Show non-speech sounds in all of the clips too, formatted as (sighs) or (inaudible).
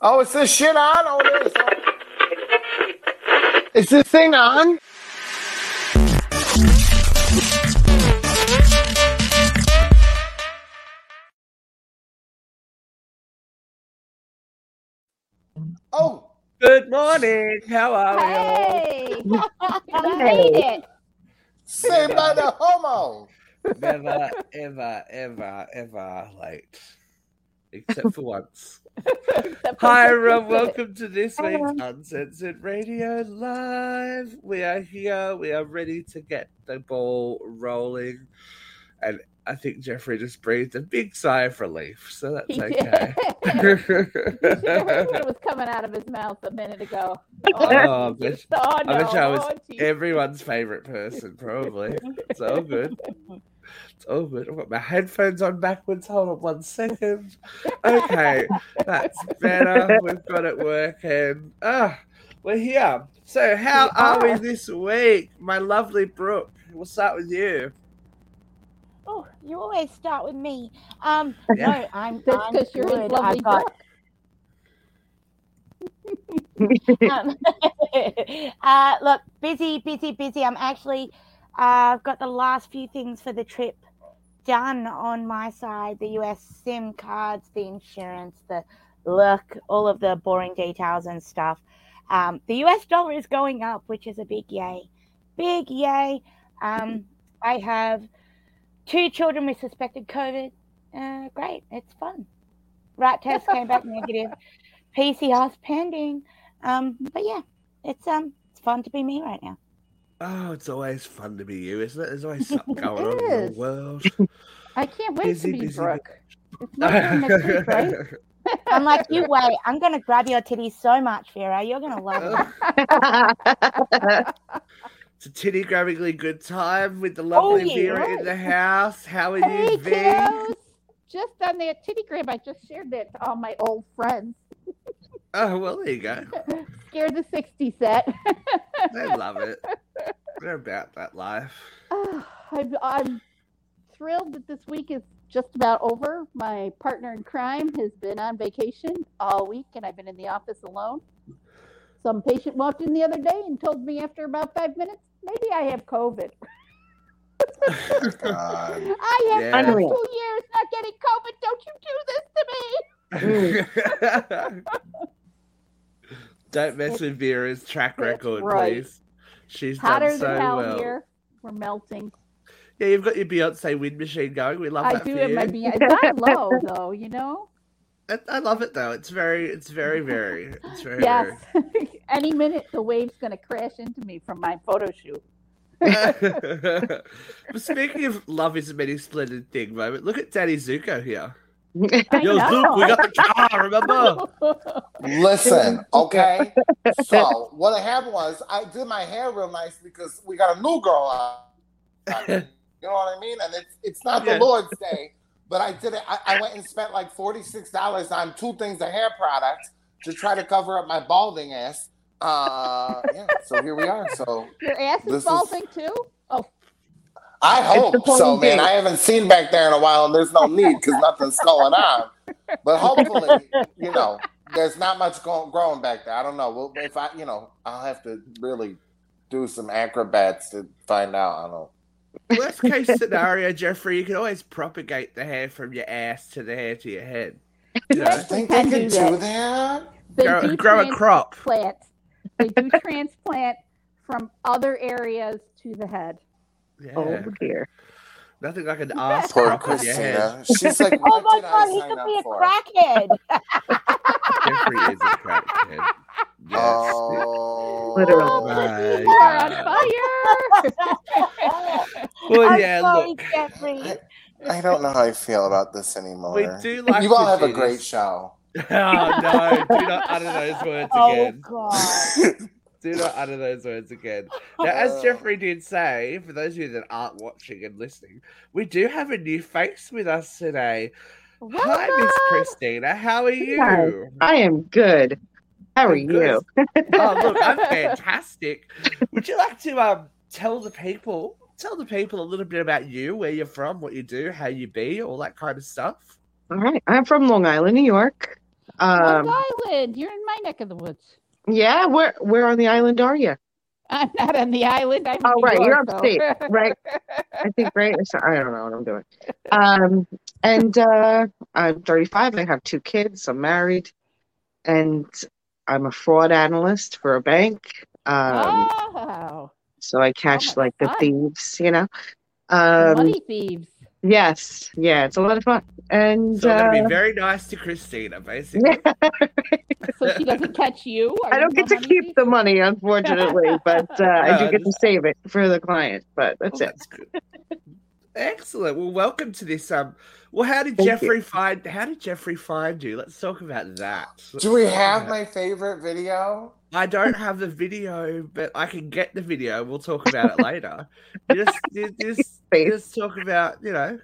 Oh, is this shit on? Oh, it is. Oh. Is this thing on? Oh, Good morning. How are we all? Hey, you made it. saved by the homo. Never, ever, ever, ever late. Except for once. Except (laughs) Hi, everyone. Welcome to this week's Uncensored Radio Live. We are here. We are ready to get the ball rolling. And I think Jeffrey just breathed a big sigh of relief. So that's (laughs) okay. did. You should have heard what was coming out of his mouth a minute ago. oh, but (laughs) Oh, no. I bet I was Oh, everyone's favorite person, probably. It's all good. It's all good. I've got my headphones on backwards. Hold on one second. (laughs) Okay, that's better. We've got it working. Ah, we're here. So, how are we this week, my lovely Brooke? We'll start with you. Oh, you always start with me. Um, Yeah. no, I'm. That's because you're his good. lovely I've got. Brooke. (laughs) Um, (laughs) uh, look, busy, busy, busy. I'm actually. I've got the last few things for the trip done on my side. The US SIM cards, the insurance, the look, all of the boring details and stuff. Um, the US dollar is going up, which is a big yay. Big yay. Um, I have two children with suspected COVID. Uh, great, it's fun. Rat test came back (laughs) negative. PCR's pending. Um, but yeah, it's um, it's fun to be me right now. Oh, it's always fun to be you, isn't it? There's always (laughs) something going on in the world. I can't wait Busy, to be busy, Brooke. It's next week, right? I'm like, you (laughs) wait, I'm gonna grab your titties so much, Vera. You're gonna love it. It's a titty grabbingly good time with the oh, lovely yeah. Vera in the house. How are Hey, you, V? kiddos. Just on that tittygram, I just shared that to all my old friends. Oh, well, there you go. (laughs) Scared the 60 set. They love it. They're about that life. (sighs) I'm, I'm thrilled that this week is just about over. My partner in crime has been on vacation all week, and I've been in the office alone. Some patient walked in the other day and told me after about five minutes, maybe I have COVID. God. (laughs) I have Yeah. two years not getting COVID. Don't you do this to me? (laughs) Don't mess with Vera's track record, right. please. She's Hotter done so than hell well. here. We're melting. Yeah, you've got your Beyonce wind machine going. We love I that I do for have you. my Beyonce. (laughs) It's not low though, you know. I, I love it though. It's very, it's very, very, it's very, Yes. (laughs) Any minute the wave's gonna crash into me from my photo shoot. (laughs) but speaking of love is a many splendid thing moment, look at Daddy Zuko here. I Yo, know. Zook, we got the car, remember? (laughs) Listen, okay. So what happened was I did my hair real nice because we got a new girl out. You know what I mean? And it's it's not the Yeah. Lord's Day, but I did it. I, I went and spent like forty six dollars on two things of hair products to try to cover up my balding ass. Uh, yeah. So here we are. So Your ass This is is- balding too? I hope so, point, man. dude. I haven't seen back there in a while, and there's no need because nothing's going on. But hopefully, you know, there's not much going growing back there. I don't know. Well, if I, you know, I'll have to really do some acrobats to find out. I don't know. Worst case scenario, Jeffrey, you can always propagate the hair from your ass to the hair to your head. You I think can they can do that. do that. they grow, do grow a crop. transplant. (laughs) They do transplant from other areas to the head. Oh, yeah. Oh dear. Nothing like an (laughs) ass Poor crop on. Christina. She's like, (laughs) Oh my did I god, he could be a for? crackhead. (laughs) Jeffrey is a crackhead. Yes. Oh, Literally. My You are on God. fire. Well, I'm yeah, sorry, look. Jeffrey. I don't know how I feel about this anymore. We do like you all have a great show. Oh no! Do not utter those words Oh again. god. Do not utter those words again. (laughs) Now, as Jeffrey did say, for those of you that aren't watching and listening, we do have a new face with us today. Hi, Miss Christina. How are you? Hi. I am good. How are I'm good. you? (laughs) oh, look, I'm fantastic. Would you like to um tell the people, tell the people a little bit about you, where you're from, what you do, how you be, all that kind of stuff? All right. I'm from Long Island, New York. Um, Long Island. You're in my neck of the woods. Yeah, where where on the island are you? (laughs) I'm not on the island. I'm Oh, right, you're York, upstate, right? (laughs) I think right. I don't know what I'm doing. Um, and uh, I'm 35. I have two kids. I'm married, and I'm a fraud analyst for a bank. Um, oh, so I catch my like the fun. thieves, you know. Um, money thieves. Yes, yeah, it's a lot of fun. And So I'm gonna uh, be very nice to Christina, basically. (laughs) So she doesn't catch you. I don't get to keep thief? the money, unfortunately, (laughs) but uh, I do get to save it for the client. But that's Oh, it. that's good. Excellent. Well, welcome to this. Um, well, how did Thank you. Jeffrey find? How did Jeffrey find you? Let's talk about that. Let's Do we have my favorite video? I don't have the video, but I can get the video. We'll talk about it later. just, just, just, Please. just talk about you know,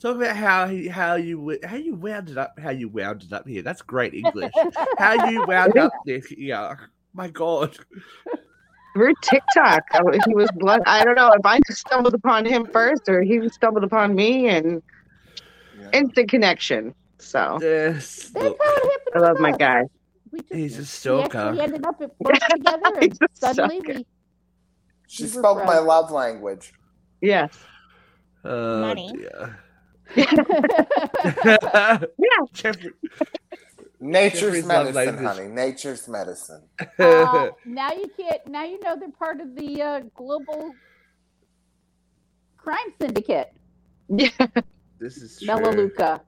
talk about how he, how you how you wound it up, how you wound it up here. That's great English. how you wound up (laughs) this? Yeah, my God. Through TikTok, I w- he was blood. I don't know if I stumbled upon him first or he stumbled upon me, and Yeah. instant connection. So This look, how it happened. I love my guy. We just, he's a we stalker. ended up (laughs) together, and suddenly we. She We were spoke my love language. Yes. Oh, Money. dear. Yeah. (laughs) (laughs) Jeffrey. Nature's Jeffrey's medicine, honey. Nature's medicine. uh, (laughs) now you can't. Now you know they're part of the uh, global crime syndicate. Yeah. this is true. Melaleuca.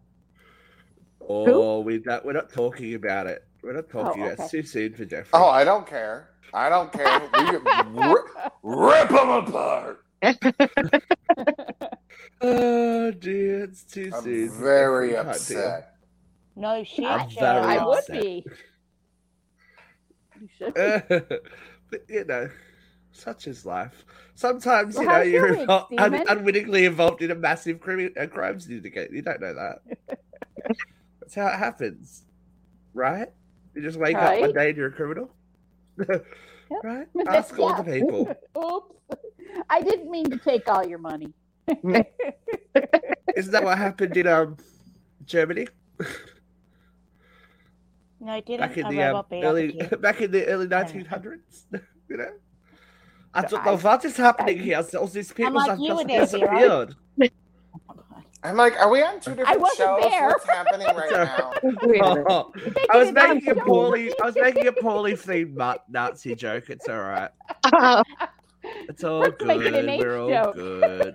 Oh, we not, we're not talking about it. We're not talking Oh, about it. It's too soon for Jeffrey. Oh, I don't care. I don't care. We rip, rip them apart. Oh, dear, it's too I'm soon. for very Jeffrey. Can't upset. No shit, I'm very I would be. (laughs) You should. be. deal. but you know, such is life. Sometimes Well, you know you're week, invo- un- unwittingly involved in a massive crimi- a crime syndicate. You don't know that. (laughs) That's how it happens, right? You just wake up one day and you're a criminal. (laughs) right? That's- (laughs) Ask all the yeah. people. (laughs) Oops. I didn't mean to take all your money. Isn't that what happened in um Germany No, it didn't. back in the um, robot beat up a early (laughs) back in the early 1900s? you know. I No, don't know what is happening here. All these people like have just were there, Vera. disappeared. God. I'm like, are we on two different shows? there. What's happening right now? (laughs) Wait a minute. (laughs) Oh, I was making a down. poorly, I was making a poorly themed ma- Nazi joke. It's all right. (laughs) It's all Let's good. it We're all joke. good.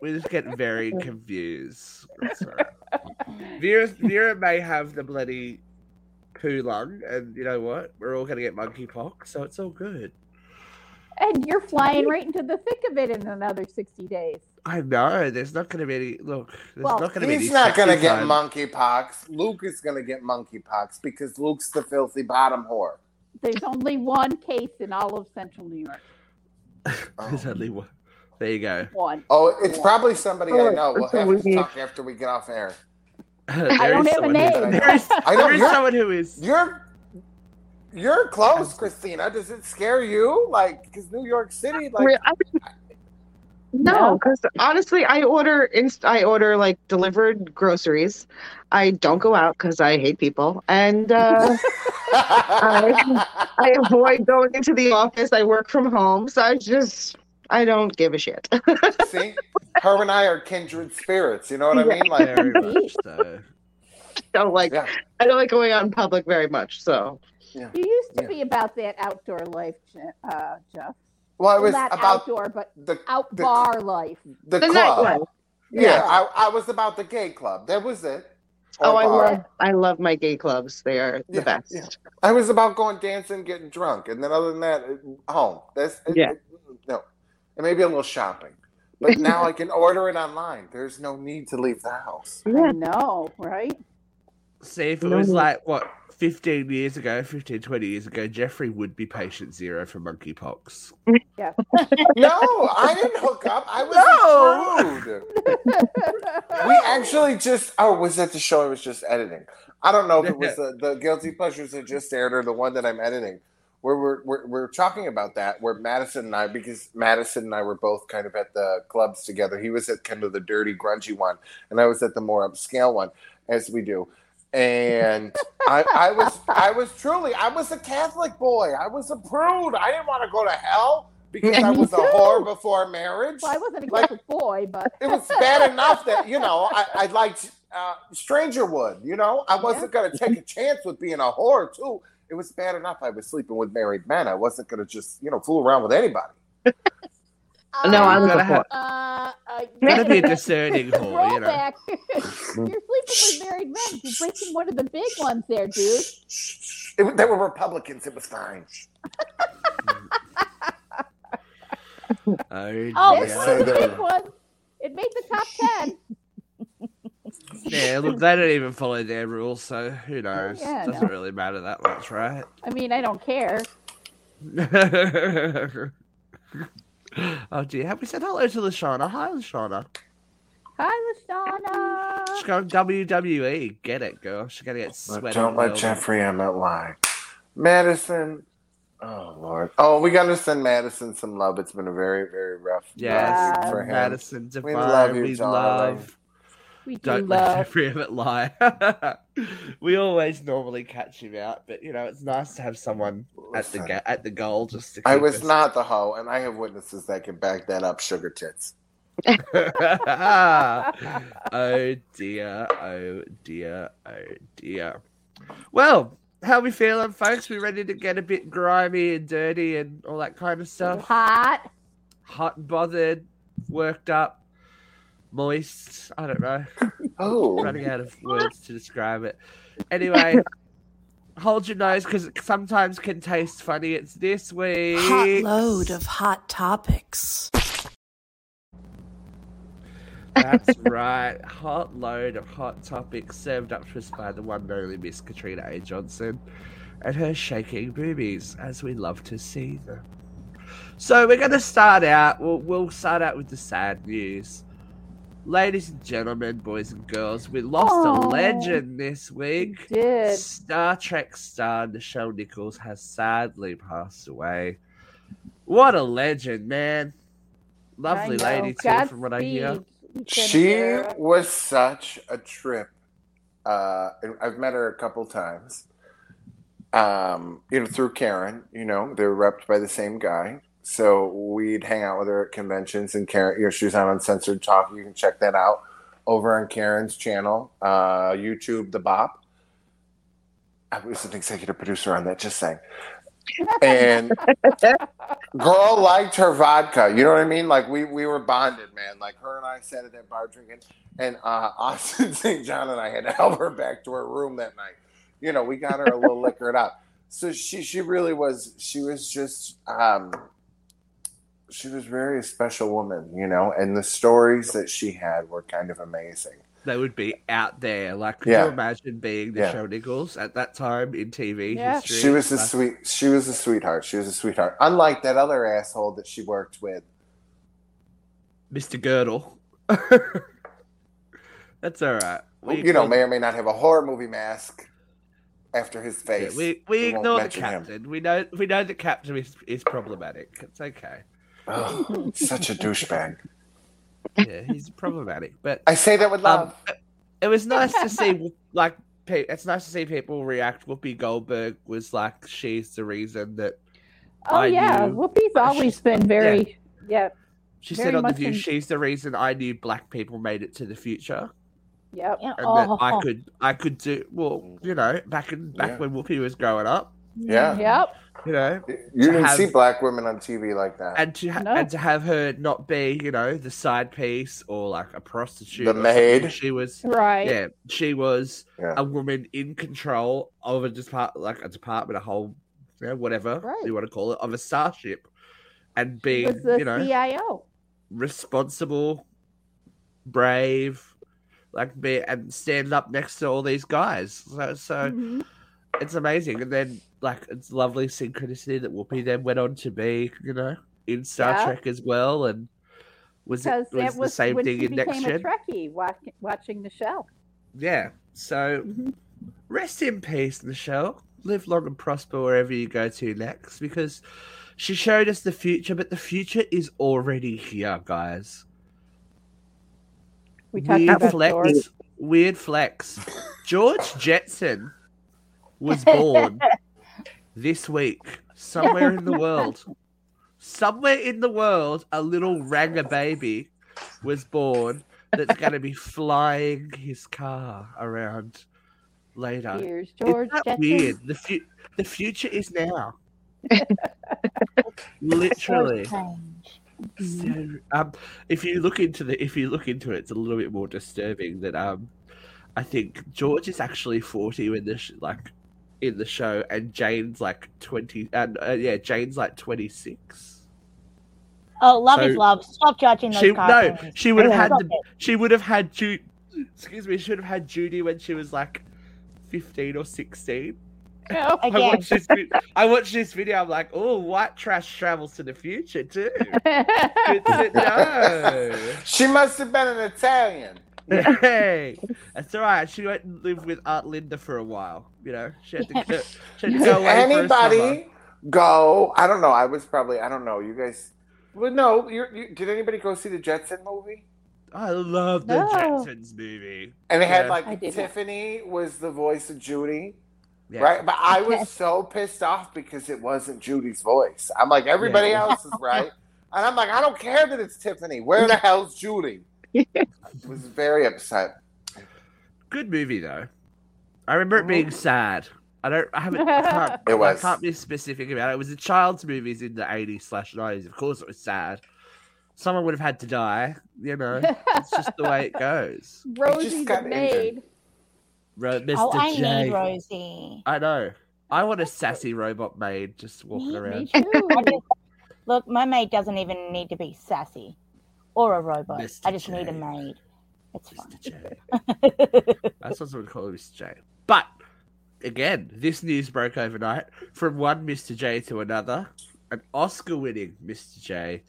We just get very confused. It's all right. Vera, Vera may have the bloody poo lung, and you know what? We're all gonna get monkeypox, so it's all good. And you're flying right into the thick of it in another 60 days. I know. There's not gonna be any. Look, there's Well, not gonna be. He's not gonna get monkeypox. Luke is gonna get monkeypox because Luke's the filthy bottom whore. There's only one case in all of central New York. (laughs) There's only one. There you go. One. Oh, it's probably somebody I know. We'll have to talk after we get off air. (laughs) There I don't is have a someone who's- name. There is, (laughs) I know there is someone who is. you're you're close, Christina. Does it scare you? Like, because New York City, like, I- No, because honestly, I order inst- I order like delivered groceries. I don't go out because I hate people, and uh, (laughs) I I, avoid going into the office. I work from home, so I just I don't give a shit. (laughs) see, her and I are kindred spirits. You know what I Yeah. mean? Like, Very much so. don't like Yeah. I don't like going out in public very much. So You used to Yeah. be about that outdoor life, uh, Jeff. Well, it was not about outdoor, but the out the- bar life. the, the club. nightlife. Yeah, Yeah. I, I was about the gay club. That was it. Oh, I love I love my gay clubs. They are the Yeah, best. yeah. I was about going dancing, getting drunk, and then other than that, home. That's it- Yeah. it- no, and maybe a little shopping. But now I can order it online. There's no need to leave the house. Yeah. I know, right? See, if it was like, what, 15 years ago, 15, 20 years ago, Jeffrey would be patient zero for monkeypox. Yeah. (laughs) No, I didn't hook up. I was No. (laughs) We actually just oh, was that the show I was just editing? I don't know if it was the, the guilty pleasures that just aired or the one that I'm editing. Where we're, we're we're talking about that, where Madison and I, because Madison and I were both kind of at the clubs together. He was at kind of the dirty, grungy one, and I was at the more upscale one, as we do. And I, I was I was truly I was a Catholic boy. I was a prude. I didn't want to go to hell because I (laughs) was a too. whore before marriage. Well, I wasn't a Like- Catholic boy, but It was bad enough that you know I, I liked uh, Stranger Wood. You know I wasn't going to take a chance with being a whore too. It was bad enough I was sleeping with married men. I wasn't going to just you know fool around with anybody. No, I Uh, was Gotta have- Uh, uh, Gotta be a (laughs) discerning whore, you know. Throwback. (laughs) You're sleeping with married men. You're breaking one of the big ones there, dude. It, they were Republicans. It was fine. (laughs) Oh, Oh, This dear. say was the big one. It made the top ten. yeah. Look, they don't even follow their rules, so who knows? Yeah, Doesn't no. really matter that much, right? I mean, I don't care. (laughs) oh dear, have we said hello to Lashana? Hi, Lashana. Hi, Lashana. She's going WWE. Get it, girl. She's gonna get sweaty. don't let Jeffrey Emmett lie. Madison. Oh Lord. Oh, we gotta send Madison some love. It's been a very, very rough Yes, week for him. Madison Divine. We love you, we darling. love. We do Don't let love. Jeffrey Emmett lie. (laughs) we always normally catch him out, but you know it's nice to have someone at the ga- at the goal just to. I was us- not the hoe, and I have witnesses that can back that up. Sugar tits. (laughs) oh dear, oh dear, oh dear. Well, how we feeling, folks? We ready to get a bit grimy and dirty and all that kind of stuff? Hot. Hot and bothered, worked up, moist. I don't know. (laughs) Oh, Running out of words to describe it. Anyway, (laughs) hold your nose because it sometimes can taste funny. It's this week. Hot load of hot topics. That's (laughs) right. Hot load of hot topics served up to us by the one and only Miss Katrina A. Johnson and her shaking boobies, as we love to see them. So we're going to start out. We'll, we'll start out with the sad news. Ladies and gentlemen, boys and girls, we lost Aw. a legend this week. Did. Star Trek star Nichelle Nichols has sadly passed away. What a legend, man. Lovely lady, too, from what I hear. She Sarah. was such a trip. Uh, I've met her a couple times. Um, you know, through Karen. You know, they were repped by the same guy. So we'd hang out with her at conventions, and Karen, you know, she was on Uncensored Talk. You can check that out over on Karen's channel, uh, YouTube, The Bop. I was an executive producer on that. Just saying. And (laughs) girl liked her vodka. You know what I mean? Like we we were bonded, man. Like her and I sat at that bar drinking, and uh, (laughs) Austin St. John and I had to help her back to her room that night. You know, we got her a little (laughs) liquored up. So she she really was. She was just. um she was very a special woman, you know, and the stories that she had were kind of amazing. They would be out there. Like, could Yeah. you imagine being the Yeah. Nichelle Nichols at that time in TV Yeah. history? She was a Like, sweet. She was a sweetheart. She was a sweetheart. Unlike that other asshole that she worked with. Mr. Girdle. (laughs) That's all right. We you know, may or may not have a horror movie mask after his yeah, face. we we We ignore the mention him. captain. We know we know the captain is, is problematic. It's okay. Oh, such a douchebag. Yeah, he's problematic. But I say that with um, love. it was nice to see like pe- it's nice to see people react. Whoopi Goldberg was like she's the reason that Oh I yeah, knew- Whoopi's always been very. Yeah. she Very said on the view in- she's the reason I knew black people made it to the future. Yep. Yeah. and Oh, that I could I could do well, you know, back in back Yeah. when Whoopi was growing up, Yeah. Yep. you know, You didn't have- see black women on TV like that. and to ha- No. and to have her not be, you know, the side piece or like a prostitute, The maid. She was, Right. yeah, she was Yeah. a woman in control of a depart like a department, a whole, you know, whatever Right. you want to call it, of a starship, and He being, was the you know, CIO. responsible, brave. Like be and stand up next to all these guys. So, so Mhm. it's amazing. And then like it's lovely synchronicity that Whoopi then went on to be, you know, in Star Yeah. Trek as well, and was it was, was the same thing in Next Gen? Trekkie, watch, watching the show. Yeah. So Mhm. rest in peace, Michelle. Live long and prosper wherever you go to next, because she showed us the future, but the future is already here, guys. We talked Weird about flex. George. Weird flex. George Jetson was born (laughs) this week somewhere in the (laughs) world. Somewhere in the world, a little ranger baby was born that's going to be flying his car around later. Here's Isn't George that weird? The, fu- the future is now. (laughs) Literally. So um, if you look into the, if you look into it, it's a little bit more disturbing. That um, I think George is actually forty when this sh- like in the show, and Jane's like twenty, and uh, yeah, Jane's like twenty six. Oh, love So- is love. Stop judging those She no, she would have had the, she would have had Judy. Excuse me, she would have had Judy when she was like fifteen or sixteen. No. (laughs) I Again. watched this. I watched this video. I'm like, oh, white trash travels to the future too. (laughs) Good to. She must have been an Italian. Hey, that's all right. She went and lived with Aunt Linda for a while. You know, she had to go, she had to go away for anybody go? I don't know. I was probably. I don't know. You guys. Well, no. You're, you, did anybody go see the Jetson movie? I love the No. Jetsons movie. And it had like I did not. Tiffany was the voice of Judy, Yeah. right? But I was so pissed off because it wasn't Judy's voice. I'm like, everybody Yeah. else is right, and I'm like, I don't care that it's Tiffany. Where the hell's Judy? (laughs) was very upset. Good movie though. I remember it being mm. sad. I don't. I haven't. I can't, (laughs) It was. I can't be specific about it. It was a child's movies in the '80s slash '90s. Of course, it was sad. Someone would have had to die. You know, it's just the way it goes. (laughs) Rosie the got maid. Ro- Mr. Oh, I J. need Rosie. I know. I want a sassy robot maid just walking Me- Me around. too. I just, look, my maid doesn't even need to be sassy or a robot. Mr. I just need a maid. It's fine. Mr. J. (laughs) That's what we call him, Mr. J. But again, this news broke overnight from one Mr. J to another. An Oscar-winning Mr. J.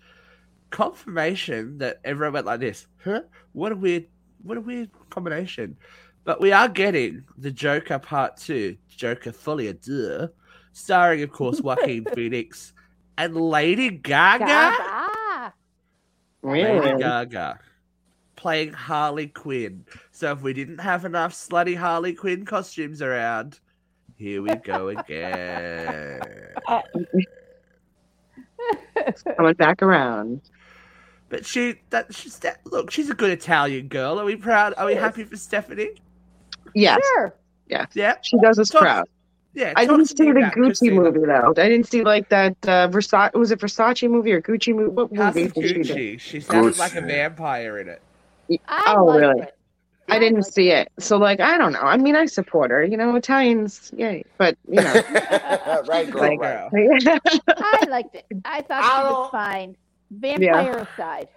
Confirmation that everyone went like this. Huh? What a weird, what a weird combination. But we are getting the Joker Part Two, Joker Folie à Deux, starring, of course, (laughs) Joaquin Phoenix and Lady Gaga. Gaga. Lady Gaga playing Harley Quinn. So if we didn't have enough slutty Harley Quinn costumes around, here we go again. (laughs) Coming back around. but she, that she's that, look, she's a good Italian girl. Are we proud? Are we happy for Stephanie? Yes, Sure. Yeah, she does us Talk- proud. Yeah. I didn't see the about Gucci Christina. movie though. I didn't see like that uh, Versace. Was it Versace movie or Gucci movie? What House movie of did she do? Gucci. She sounded like a vampire in it. I Oh, really? it. I didn't liked see it, so like I don't know. I mean, I support her. You know, Italians, yay! But you know, (laughs) right, girl, Like, right. (laughs) I liked it. I thought I she was fine. Vampire aside.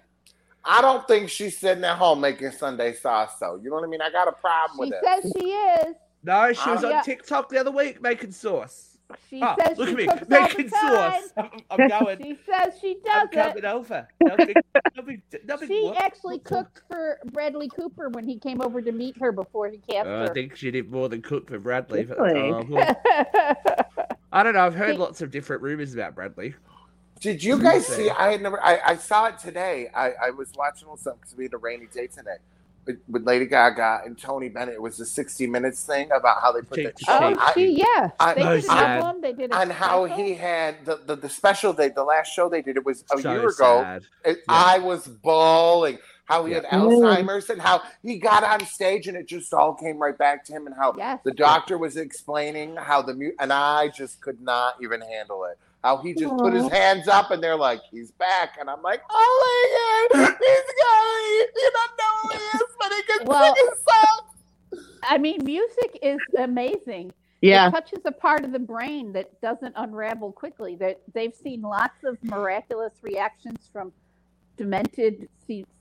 I don't think she's sitting at home making Sunday sauce, So You know what I mean? I got a problem She with it. She says she is. No, she was Oh, on yeah. TikTok the other week making sauce. She Oh, says look she at me making sauce. I'm, I'm going. (laughs) She says she does I'm does it. coming over. No big, no big, no big She whoop. actually cooked for Bradley Cooper when he came over to meet her before he cast Uh, I think she did more than cook for Bradley. But, Really? (laughs) I don't know. I've heard lots of different rumors about Bradley. Did you guys see? I had never. I, I saw it today. I, I was watching on something because we had a rainy day today with, with Lady Gaga and Tony Bennett. It was the 60 Minutes thing about how they put Cheek that to oh, I- she yeah. I- they did an album. They did and how he had the, the, the special day, the last show they did, it was a so year ago. sad. It, I was bawling. How he had Alzheimer's and how he got on stage and it just all came right back to him and how Yes. the doctor was explaining how the mu- and I just could not even handle it. How he just put his hands up and they're like, he's back, and I'm like, oh my god, he's going. You don't know who he is, but he can Well- sing his song. I mean, music is amazing. yeah, It touches a part of the brain that doesn't unravel quickly. That they've seen lots of miraculous reactions from demented,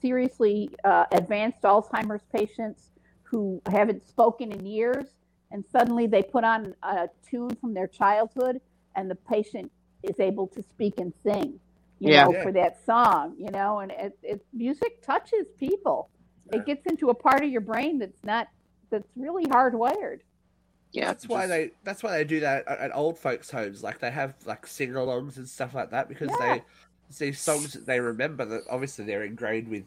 seriously uh, advanced Alzheimer's patients who haven't spoken in years, and suddenly they put on a tune from their childhood, and the patient is able to speak and sing. You Yeah. know, Yeah. for that song, you know, and it, it music touches people. It gets into a part of your brain that's not that's really hardwired. yeah. That's why just- they. That's why they do that at, at old folks' homes. Like they have like sing-alongs and stuff like that because Yeah. they it's these songs that they remember that obviously they're ingrained with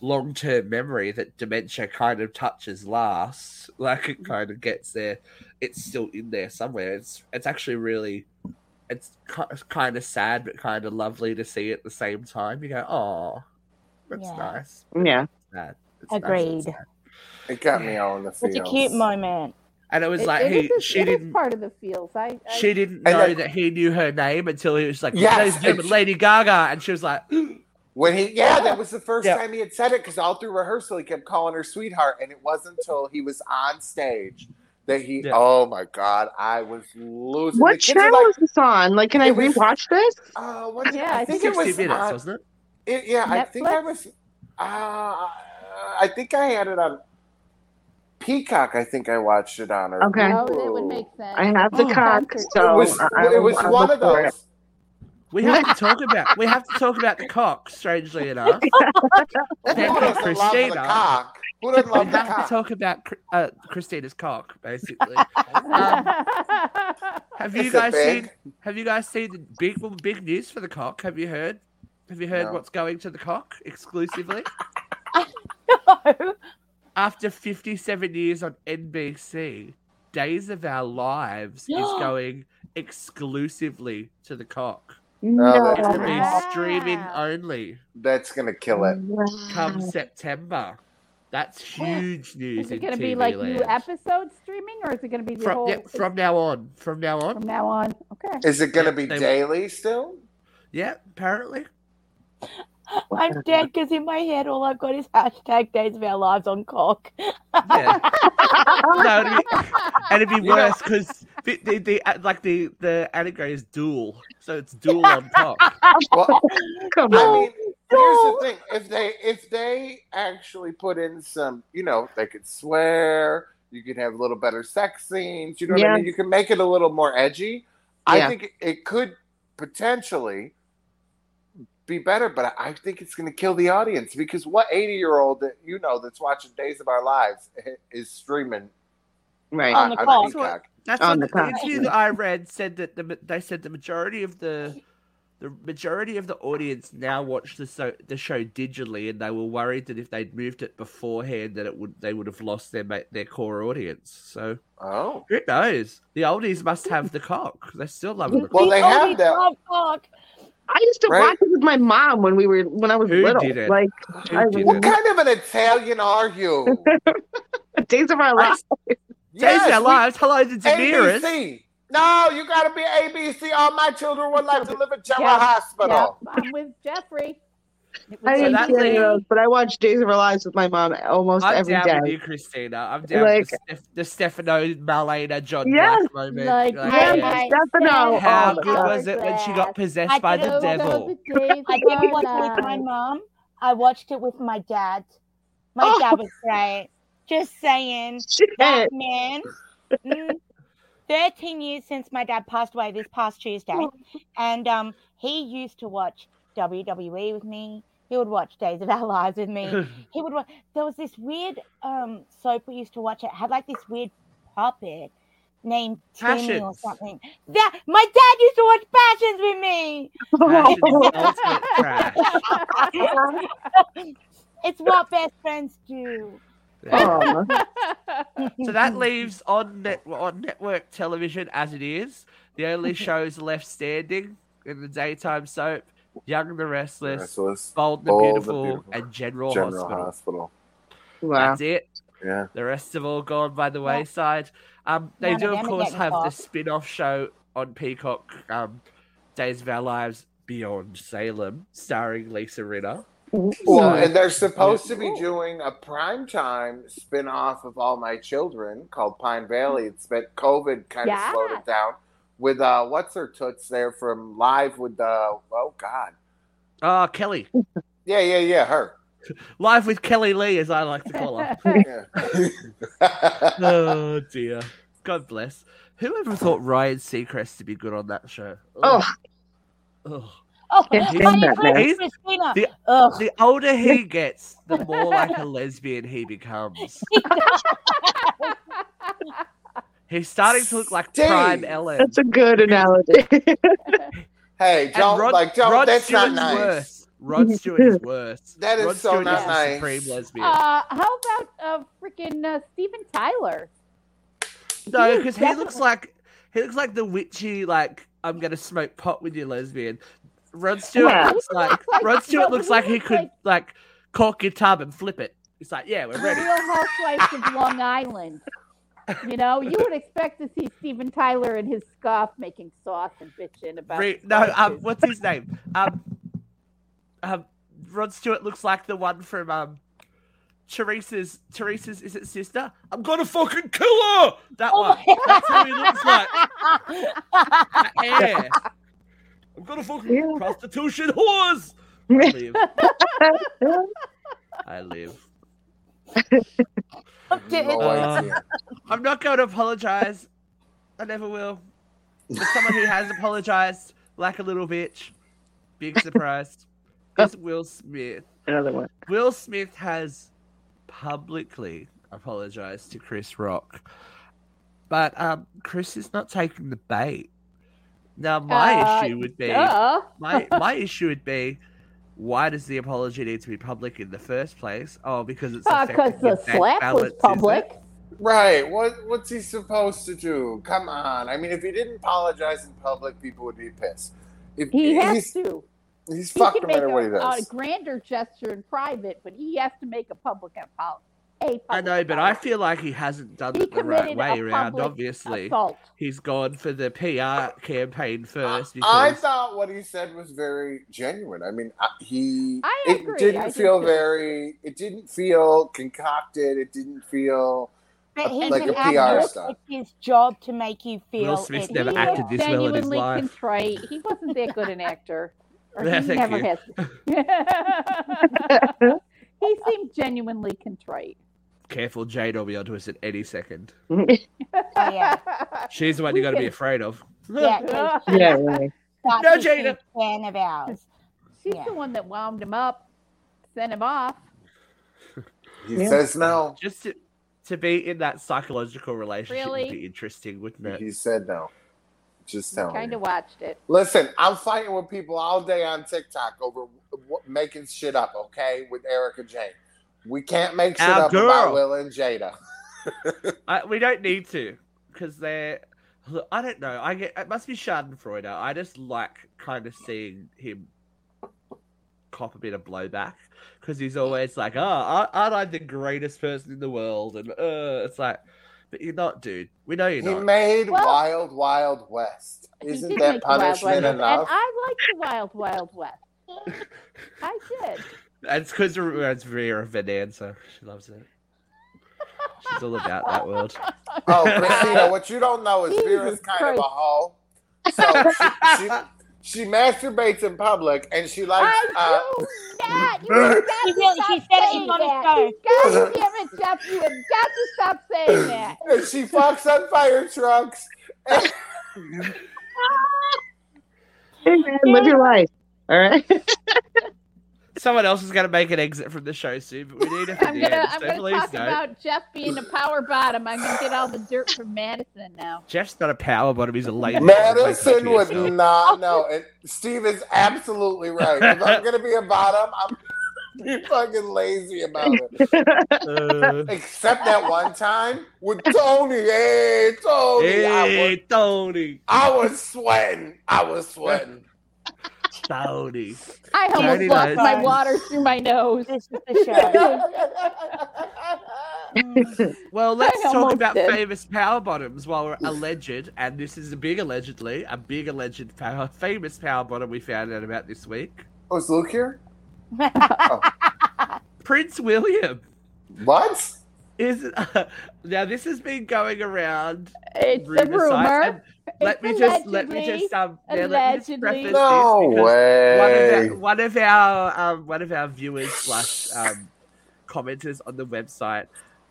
long term memory that dementia kind of touches last. (laughs) Like it mm-hmm. kind of gets there, it's still in there somewhere. It's it's actually really, it's kind of sad but kind of lovely to see at the same time. You go, oh, that's Yeah. nice. Yeah. Sad. It's Agreed. sad. It got me all in the It's feels. a cute moment. And it was It- like it he, is she it is didn't. part of the feels. I, I She didn't know then- that he knew her name until he was like, Yes, "Ladies and Lady Gaga," and she was like, (gasps) When he, yeah, that was the first Yeah. time he had said it because all through rehearsal he kept calling her sweetheart, and it wasn't until he was on stage that he. Yeah. Oh my god, I was losing. What channel like, is this on? Like, can I It was- rewatch this? Uh, what, Yeah, I I think think it was. minutes, on- wasn't it?" it- yeah, I think I was. Uh, I think I had it on Peacock. I think I watched it on. Or Okay. Oh, that would make sense. I have the Oh. cock, so It was. I, I, it was I one of for it. those. We have to talk about we have to talk about the cock. Strangely enough, Who (laughs) Thank you, the Christina. Cock? Who doesn't we love the have to talk about uh, Christina's cock. Basically, (laughs) um, have you Is guys seen? Have you guys seen the big well, big news for the cock? Have you heard? Have you heard No. what's going to the cock exclusively? (laughs) No. After 57 years on NBC, Days of Our Lives is (gasps) going exclusively to the cock. No. It's going to be streaming only That's gonna kill it. come September. That's huge news. is it going to be like land. new episodes streaming, or is it going to be the From, whole yeah, from now on. From now on. from now on? Okay. Is it gonna Yeah, be they- daily still? Yeah, apparently. (gasps) I'm dead because in my head all I've got is hashtag Days of Our Lives on cock. Yeah. (laughs) no, it'd be, and it'd be worse because the, the, the uh, like the the anagram is dual, so it's dual on top. Well, Come I on. mean, here's the thing: if they if they actually put in some, you know, they could swear. You could have a little better sex scenes. You know what I mean? You can make it a little more edgy. I think it could potentially be better, but I think it's going to kill the audience because what eighty year old that you know that's watching Days of Our Lives eh, is streaming Right. on, the on call. Peacock? That's On what the the, cock. I read said that the they said the majority of the the majority of the audience now watch the so, the show digitally, and they were worried that if they'd moved it beforehand, that it would they would have lost their their core audience. So Oh, who knows? The oldies must have the cock. They're still loving the Well, cock. they have only that- love cock. I used to Right? watch it with my mom when we were when I was Who little. didn't? Like Who I didn't? what kind of an Italian are you? (laughs) Days of Our Lives. Days Yes, of Our we- Lives. Hello to Daenerys. ABC. No, you got to be ABC. All my children would like to live at General Yeah. Hospital. Yep, I'm with Jeffrey. I was didn't that see any of those, but I watched Days of Our Lives with my mom almost every day. I'm every down day. with you, Christina. I'm down Like- with the, Steph- the Stefano Marlena John Yes, Black moment. like, Like, yeah, yeah. Stefano. How Oh, good was it when she got possessed I by the devil? Those I didn't watch it with my mom. I watched it with my dad. My Oh. dad was great. Just saying. Shit. That man. mm, 13 years since my dad passed away this past Tuesday. (laughs) And um, he used to watch WWE with me. He would watch Days of Our Lives with me. (laughs) He would watch. There was this weird um, soap we used to watch. It had like this weird puppet named Timmy or something. That my dad used to watch Passions with me. Passion's. (laughs) It's what best friends do. Oh, (laughs) (laughs) So that leaves on net on network television as it is. The only (laughs) shows left standing in the daytime soap: Young and the Restless, Restless. Bold and the Bold and the Beautiful, Beautiful. and General, General Hospital. Hospital. wow. That's it. Yeah. The rest have all gone by the Yeah. wayside. Um, they None do, of of them are course, getting have the caught. spin-off show on Peacock, um, Days of Our Lives Beyond Salem, starring Lisa Rinna. Well, and they're supposed to be doing a primetime spin off of All My Children called Pine Valley. It's been COVID kind of slowed it down. With uh what's her toots there from live with the oh god. Oh, Kelly. Yeah, yeah, yeah, her. (laughs) Live with Kelly Lee, as I like to call her. (laughs) Oh, (laughs) dear. God bless. Whoever thought Ryan Seacrest to be good on that show? Oh, Ugh. Oh, Can't my stand that friend man. Christina. The- The older he gets, (laughs) the more like a lesbian he becomes. (laughs) He's starting to look like Steve. Prime Ellen. that's a good analogy. (laughs) hey, And don't Rod, like don't Rod that's Stewart's not nice. worse. Rod Stewart is worse. That is Rod so Stewart not is nice. the supreme lesbian. Uh, how about uh, freaking uh, Steven Tyler? no, because he looks like he looks like the witchy like I'm gonna smoke pot with you lesbian. Rod Stewart Yeah. looks (laughs) like, like- Rod Stewart looks he like he could like- like cork your tub and flip it. It's like, yeah, we're ready. Real Housewives of Long Island. You know, you would expect to see Steven Tyler and his scarf making sauce and bitching about. Re- no, um, what's his name? Um, um, Rod Stewart looks like the one from um, Teresa's. Teresa's is it sister? I'm gonna fucking kill her. That Oh one. That's who he looks like. (laughs) Hair. I'm gonna fucking Yeah. prostitution whores. I (laughs) live. I live. Dude, No Uh, idea. I'm not going to apologize. I never will. But someone who has apologized, like a little bitch, big surprise, is Will Smith. Another one. Will Smith has publicly apologized to Chris Rock, but um, Chris is not taking the bait. Now, my Uh, issue would be Duh. my my (laughs) issue would be why does the apology need to be public in the first place? Oh, because it's Because affecting the slap balance, was public. Right. What what's he supposed to do? Come on. I mean, if he didn't apologize in public, people would be pissed. If, He has to. he's He fucked no make matter a, what he a grander gesture in private, but he has to make a public apology. A public I know, but I feel like he hasn't done He it the right way around. Obviously, assault. he's gone for the PR campaign first. I thought what he said was very genuine. I mean, he I it didn't I feel too. very. It didn't feel concocted. It didn't feel. But he's Like an a PR actor. stuff. It's his job to make you feel Will Smith's never he acted this well in his genuinely life. contrite. He wasn't that good an actor. (laughs) Or Yeah, he thank never you. has. (laughs) (laughs) he seemed genuinely contrite. Careful, Jade will be onto us at any second. Oh, yeah. (laughs) She's the one you got to be afraid of. Yeah, 'cause (laughs) she's yeah, right. such No, a Jada. huge fan of ours. She's Yeah. the one that wound him up, sent him off. He Yeah. says no. Just to, to be in that psychological relationship Really? would be interesting, wouldn't it? He said no. Just telling Kind of watched it. Listen, I'm fighting with people all day on TikTok over w- making shit up. Okay, with Erika Jayne. We can't make shit Our up girl. about Will and Jada. (laughs) I, we don't need to because they're. Look, I don't know. I get it must be Schadenfreude. I just like kind of seeing him cop a bit of blowback because he's always like, "Oh, aren't aren't I the greatest person in the world?" And uh, it's like, but you're not, dude. We know you're He not. He made Well- Wild Wild West. Isn't that make Wild Wild punishment enough? And I like the Wild Wild West. (laughs) I did. It's because it's Vera Venanza. She loves it. She's all about that world. Oh, (laughs) Christina, what you don't know is Jesus Vera's kind Christ. of a hoe. So she, she, she masturbates in public and she likes. Uh, I do. Matt, you have (laughs) got She to stop she said it saying on a that. show. God damn it, Jeff! You have got to stop saying that. (laughs) and she fucks on fire trucks. Hey, man, live your life. All right. Someone else is going to make an exit from the show soon, but we need it for I'm the gonna, end. I'm So gonna talk don't. about Jeff being a power bottom. I'm gonna get all the dirt from Madison now. Jeff's not a power bottom. He's a lady. Madison would So- not know. And Steve is absolutely right. If I'm going to be a bottom, I'm be fucking lazy about it. Uh, Except that one time with Tony. Hey, Tony. I, was, hey, Tony. I was sweating. I was sweating. Tony. I almost Dirty lost my water through my nose. This is the show. (laughs) Well, let's I talk about did. famous power bottoms while we're alleged, and this is a big allegedly, a big alleged power, famous power bottom we found out about this week. Oh, is Luke here? (laughs) Oh. Prince William. What? Is (laughs) now this has been going around It's a rumor sites, rumor. and Let It's me just let me just um yeah, let me just allegedly. preface No this way. one of our, one of our um one of our viewers slash um commenters on the website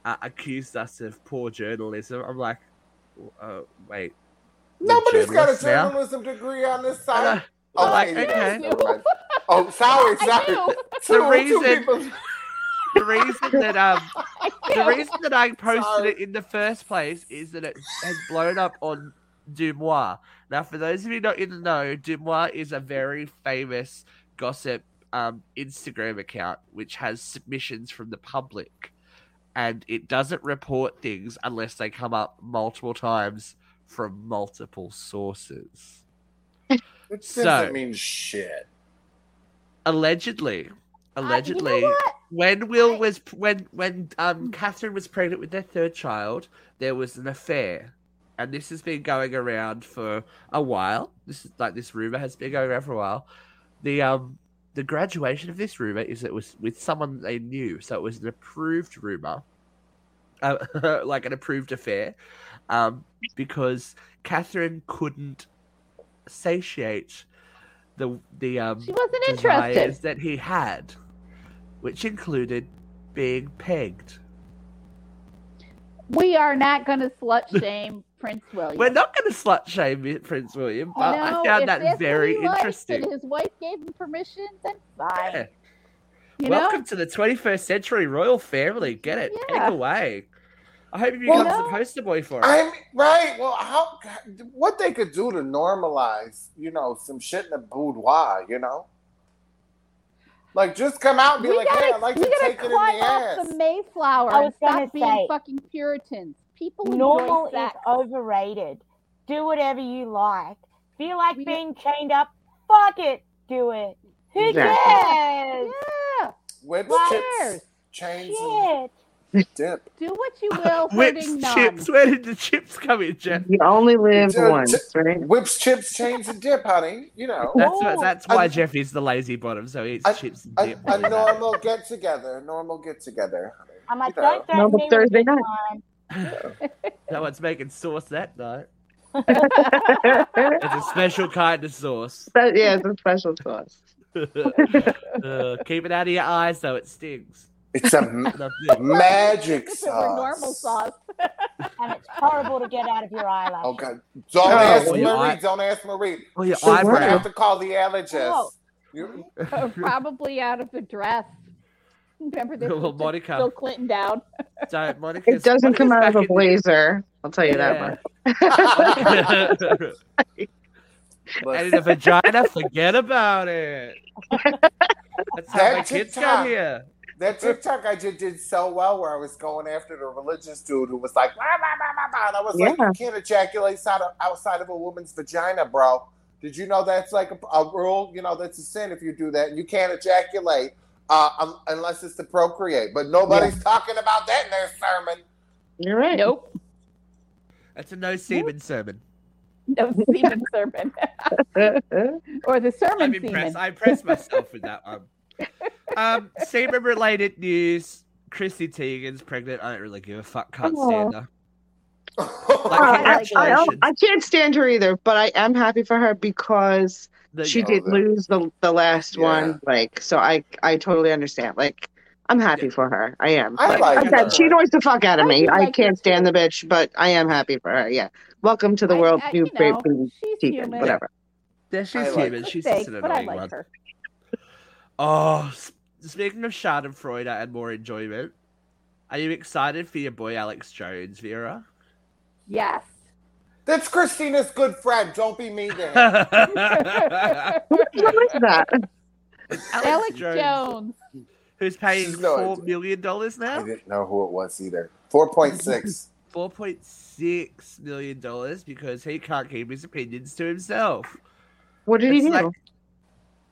uh, accused us of poor journalism. I'm like, uh, wait, Nobody's got a journalists now? journalism degree on this And site. I- I'm Oh, like, okay, okay. Oh, sorry, I sorry. do. Two, The two reason- people. The reason that um (laughs) I the reason that I posted Sorry. it in the first place is that it has blown up on DeuxMoi. Now, for those of you not in the know, DeuxMoi is a very famous gossip um, Instagram account which has submissions from the public, and it doesn't report things unless they come up multiple times from multiple sources. (laughs) It doesn't So- mean shit. Allegedly, Uh, allegedly, you know when Will I- was when when um Catherine was pregnant with their third child, there was an affair, and this has been going around for a while. This is like this rumor has been going around for a while. The um the graduation of this rumor is that it was with someone they knew, so it was an approved rumor, uh, (laughs) like an approved affair, um because Catherine couldn't satiate the the um She wasn't interested. that he had, which included being pegged. We are not going to slut (laughs) shame Prince William. We're not going to slut shame Prince William, but I found that very he likes interesting. And his wife gave him permission, then fine. Yeah. You Welcome know? to the 21st century royal family. Get it, Yeah. peg away. I hope he Well, becomes no. the poster boy for it. I'm right. Well, how what they could do to normalize, you know, some shit in the boudoir, you know? Like just come out and be we like, gotta, hey, I'd like we to gotta take it in the climb off ass. the Mayflower I and was gonna stop being say, fucking Puritans. People Normal enjoy is overrated. Do whatever you like. Feel like We- being chained up? Fuck it. Do it. Who Exactly. cares? Yeah, Whips, Who chips, chains, and Shit. Dip. do what you (laughs) will, Whips, none. chips. Where did the chips come in, Jeff? You only live Ju- once, ju- right? Whips, chips, chains, and dip, honey. You know, That's Oh, that's why I- Jeff is the lazy bottom, so he eats I- chips and dip. a normal get together, normal get together. I'm like, You know. Normal Thursday night. time. (laughs) no one's making sauce that night. It's a (laughs) special kind of sauce. yeah, it's a special sauce. uh, keep it out of your eyes, though it stings. It's a (laughs) magic If it were normal sauce. sauce. (laughs) And it's horrible to get out of your eyelash. Oh God! Don't Oh, ask well, Marie. your eye- Don't ask Marie. Oh, your So We're gonna eyebrow. have to call the allergist. Oh. (laughs) Probably out of the dress. Remember this? Well, was just Monica. Bill Clinton down. So Monica's, It doesn't come out of a Monica's blazer. I'll tell you that Yeah. much. back in- and in a vagina, forget about it. That's how That my kids TikTok. got here. That TikTok I just did so well where I was going after the religious dude who was like, blah, blah, blah, blah, blah. and I was like, you can't ejaculate outside of, outside of a woman's vagina, bro. Did you know that's like a, a rule? You know, that's a sin if you do that. You can't ejaculate uh, um, unless it's to procreate. But nobody's talking about that in their sermon. You're right. Nope. That's a no semen sermon. No (laughs) semen sermon. (laughs) or the sermon I'm semen. impressed. I impressed myself with that one. Um, semen related news. Chrissy Teigen's pregnant. I don't really give a fuck. Can't stand her. (laughs) I, Like, I, I, congratulations. I can't stand her either, but I am happy for her because The- she did that- lose the the last Yeah. one. Like, so I I totally understand. Like, I'm happy for her. I am. I But like again, her. she annoys the fuck out of I me. I like can't stand too. the bitch, but I am happy for her. Yeah. Welcome to the I- world, I- new you great know, she's Teigen, human. whatever. Yeah, she's like human. She's Mistakes, just an but I annoying like one. her. Oh, s- speaking of Schadenfreude and more enjoyment, are you excited for your boy Alex Jones, Vera? Yes. That's Christina's good friend. Don't be mean to (laughs) him. What is that? Alex Jones. who's paying She's no four idea. million dollars now? I didn't know who it was either. 4.6. (laughs) Four point six million dollars because he can't keep his opinions to himself. What did he It's do? like-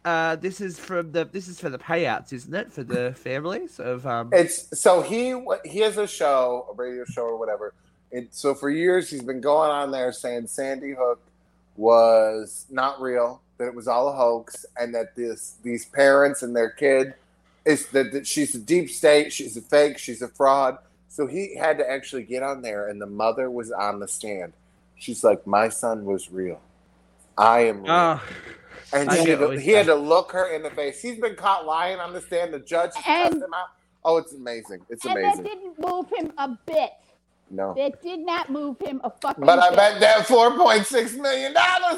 Uh, this is from the this is for the payouts, isn't it? For the families of um. It's so he he has a show, a radio show or whatever. And so for years he's been going on there saying Sandy Hook was not real, that it was all a hoax, and that this these parents and their kid is that, that she's a deep state, she's a fake, she's a fraud. So he had to actually get on there, and the mother was on the stand. She's like, "My son was real. I am real." Oh, And he, had to, he had to look her in the face. He's been caught lying on the stand. The judge has And- him out. Oh, it's amazing. It's amazing. And that didn't move him a bit. No. That did not move him a fucking bit. But I bit. bet that $4.6 million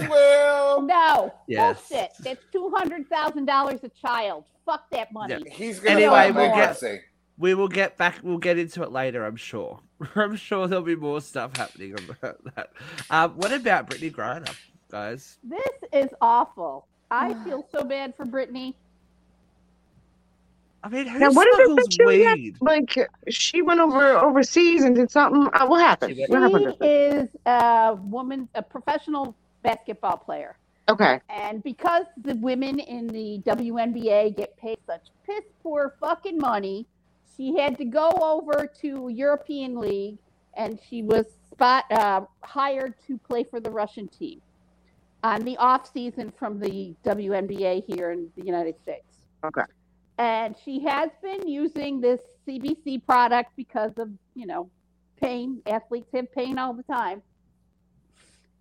will. No. Yes. Bullshit. That's two hundred thousand dollars a child. Fuck that money. Yeah. He's going to Anyway, file we'll get- we will get back. We'll get into it later. I'm sure. (laughs) I'm sure there'll be more stuff happening about that. Um, what about Brittney Griner, guys? This is awful. I (sighs) feel so bad for Brittney. I mean, who Now, what is smuggles that you had? Like she went over overseas and did something. Uh, what happened? She What happened? She with her? is a woman, a professional basketball player. Okay. And because the women in the WNBA get paid such piss poor fucking money, she had to go over to European League and she was spot uh, hired to play for the Russian team on the off season from the WNBA here in the United States. Okay. And she has been using this CBD product because of, you know, pain. Athletes have pain all the time.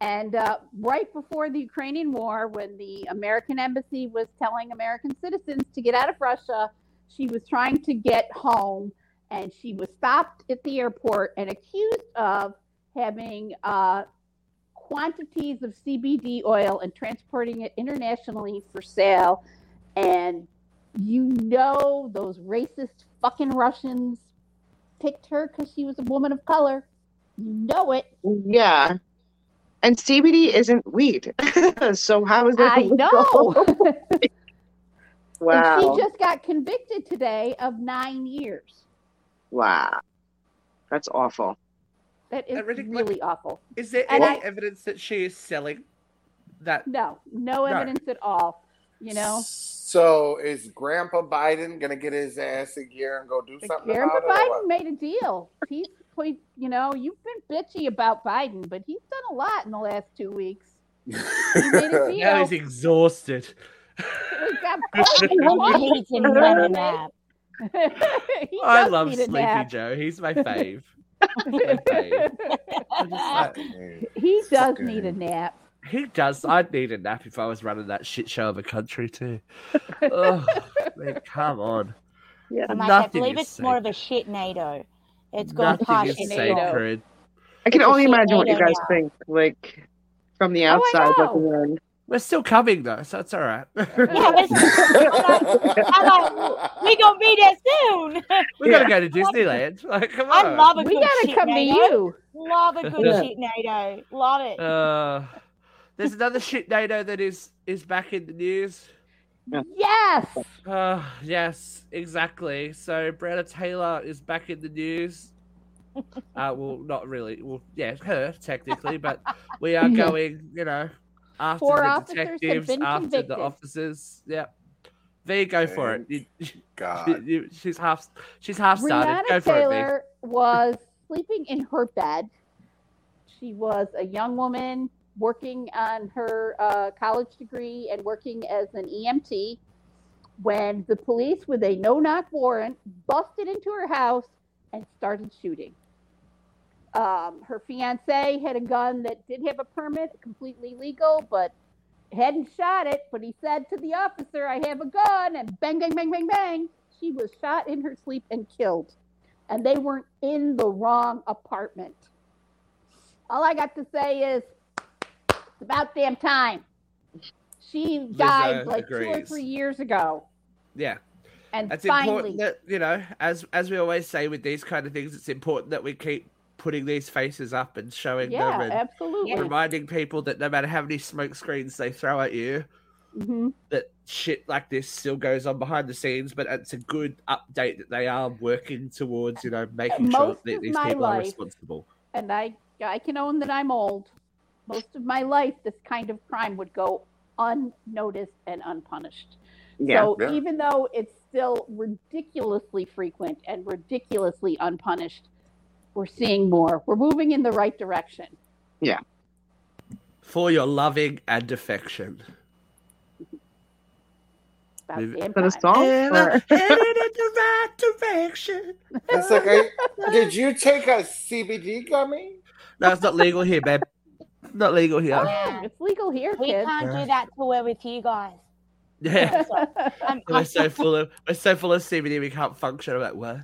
And uh, right before the Ukrainian war, when the American embassy was telling American citizens to get out of Russia, she was trying to get home and she was stopped at the airport and accused of having uh, quantities of CBD oil and transporting it internationally for sale. And you know, those racist fucking Russians picked her because she was a woman of color. You know it. Yeah. And CBD isn't weed. (laughs) so how is that? I know. wow. (laughs) And she just got convicted today of nine years. wow. That's awful. That is That really awful. Is there And any I- evidence that she is selling that? No, no evidence at all. You know, So is Grandpa Biden gonna get his ass a year and go do something Grandpa about Biden what? made a deal. He's, put- you know, you've been bitchy about Biden, but he's done a lot in the last two weeks. He made a (laughs) deal. Now he's exhausted. We got (laughs) He needs another nap. (laughs) I love Sleepy. Joe. He's my fave. My fave. I just (laughs) like- he does Fucking- need a nap. he does. I'd need a nap if I was running that shit show of a country too. oh, man, come on. Yeah. So, I believe is it's more of a shit NATO. It's gone Nothing past is NATO. NATO. sacred. I can It's only shit imagine what you guys now. think, like from the Oh, outside know. looking in. We're still coming though, so it's all right. Yeah, (laughs) we're- like, we gonna be there soon. we gotta go to Disneyland. Like, come I love a We good gotta shit come to NATO. you. Love a good Yeah. shit NATO. Love it. Uh, there's another shit NATO that is is back in the news. Yes. Uh, yes, exactly. So Breonna Taylor is back in the news. (laughs) Uh, well, not really. Well, yeah, her technically, but we are going. You know, after Four the officers have detectives, been after convicted. the officers. Yeah, there you go for it. You- God. you- she's half. She's half started. Breonna Go for it, Taylor was sleeping in her bed. She was a young woman working on her uh, college degree and working as an EMT when the police, with a no knock warrant, busted into her house and started shooting. Um, her fiance had a gun that did have a permit, completely legal, but hadn't shot it. But he said to the officer, I have a gun, and bang, bang, bang, bang, bang. She was shot in her sleep and killed. And they weren't in the wrong apartment. All I got to say is, it's about damn time. She died like two or three years ago. Yeah. And It's finally, important that you know, as as we always say with these kind of things, it's important that we keep putting these faces up and showing yeah, them and absolutely. reminding people that no matter how many smoke screens they throw at you, hmm that shit like this still goes on behind the scenes. But it's a good update that they are working towards, you know, making sure that these my people are responsible. And I, I can own that I'm old. Most of my life, this kind of crime would go unnoticed and unpunished. Yeah. So Yeah. even though it's still ridiculously frequent and ridiculously unpunished, we're seeing more. We're moving in the right direction. Yeah. For your loving and affection. About Move- damn For the song? And Or- in the (laughs) right direction. It's like, are- did you take a CBD gummy? No, it's not legal here, babe. Not legal here. Oh, it's legal here, We kids. can't do that till we're with you guys. Yeah. (laughs) I'm, We're so (laughs) full of we're so full of CBD we can't function. I'm like, what?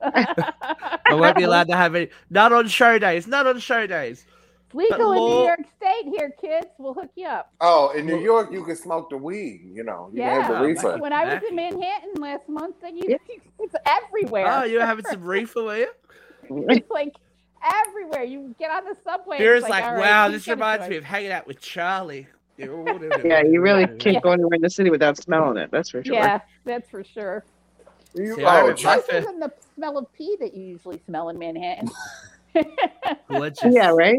(laughs) I won't be allowed to have any. Not on show days. Not on show days. It's legal in New York State here, kids. We'll hook you up. Oh, in New York, you can smoke the weed. You know, you can have the reefer. When I was in Manhattan last month, then you, Yeah. (laughs) it's everywhere. Oh, you were having some (laughs) reefer, were you? It's like everywhere. You get on the subway. Beer's it's like, all right, wow, keep this reminds me of hanging out with Charlie. Yeah, you really can't go anywhere in the city without smelling it. That's for sure. Yeah, that's for sure. You, See, I oh, remember- Chuck- Worse than the smell of pee that you usually smell in Manhattan. (laughs) Gorgeous. Yeah, right.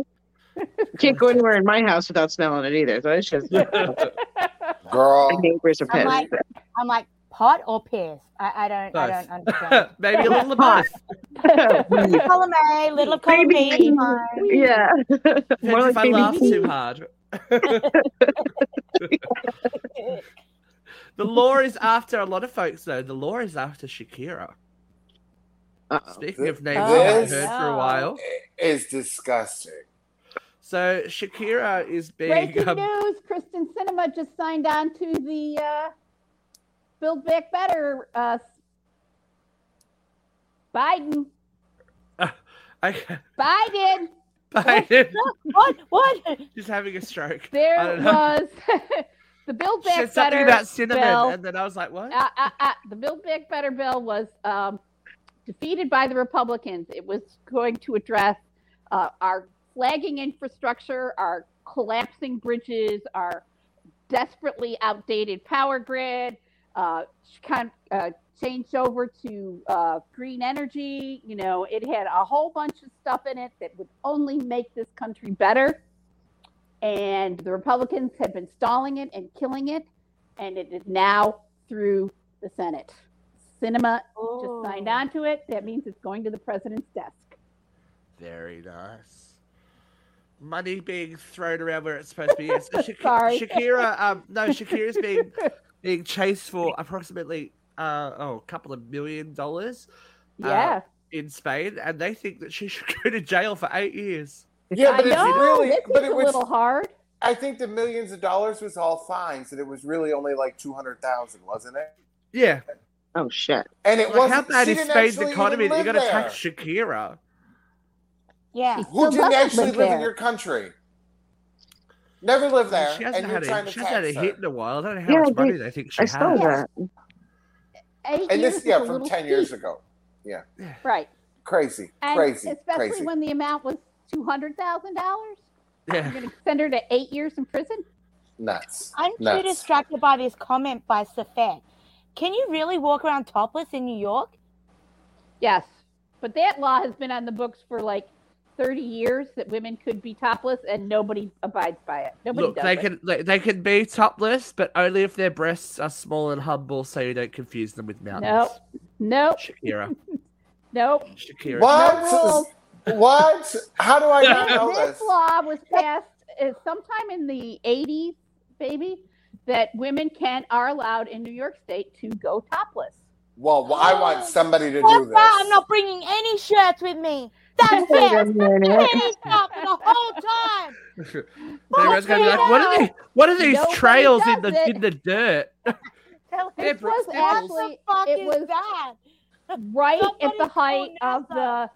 (laughs) Can't go anywhere in my house without smelling it either. So it's just (laughs) my neighbors are I'm pissed. like, I'm like pot or piss. I, I don't, I don't understand. Maybe a little of both. column A, little of column B. Maybe. yeah. Depends More if I laugh too hard. The law is after a lot of folks, though. The law is after Shakira. Uh-oh. Speaking of names Oh, I haven't heard for a while. It's disgusting. So Shakira is being. Breaking Um, news: Kyrsten Sinema just signed on to the uh, Build Back Better. Uh, Biden, (laughs) okay. Biden. Biden. What? What? Just having a stroke. I There don't know. was (laughs) the Build She Back said Better about cinnamon, bill. and then I was like, "What?" uh, uh, uh, the Build Back Better bill was um, defeated by the Republicans. It was going to address uh, our flagging infrastructure, our collapsing bridges, our desperately outdated power grid, uh, kind uh, changed over to uh, green energy. You know, it had a whole bunch of stuff in it that would only make this country better. And the Republicans have been stalling it and killing it, and it is now through the Senate. Sinema just signed Oh. on to it. That means it's going to the president's desk. Very nice. Money being thrown around where it's supposed to be. Yes. (laughs) Shak- Sorry. Shakira, um, no, (laughs) Shakira's being being chased for approximately uh, oh, a couple of million dollars Yeah. in Spain, and they think that she should go to jail for eight years. Yeah, but I it's know, really, but is it a was. little hard. I think the millions of dollars was all fines, and it was really only like two hundred thousand, wasn't it? Yeah, Oh shit. And it like, wasn't. how bad she is Spain's economy even that you're going to tax Shakira? Yeah. She Who still didn't actually live live in your country? Never lived there, she hasn't you're had a, she hasn't had a hit in a while. I don't know how Yeah, much I money did- they think she I has. saw that. Eight And this, is yeah, from little ten years steep. ago. Right. Crazy, And crazy, especially crazy. when the amount was two hundred thousand dollars. You're Yeah. going to send her to eight years in prison. Nuts. I'm too distracted by this comment by Safet. Can you really walk around topless in New York? Yes, but that law has been on the books for like thirty years that women could be topless, and nobody abides by it. Nobody Look, does they it. can they, they can be topless, but only if their breasts are small and humble, so you don't confuse them with mountains. Nope. Nope. Shakira, (laughs) Nope. Shakira. What? No rules. What? How do I not know this this? law was passed uh, sometime in the 80s, baby, that women can are allowed in New York State to go topless. Well, well, I want somebody to Fuck do this. I'm not bringing any shirts with me. That's Wait a it. minute. Penny stop the whole time. Everyone's gonna be like, what are these? What are these Nobody trails in the it. in the dirt? Tell Yeah, him, bro, was What what actually- the fuck was- that? Right at the height call of the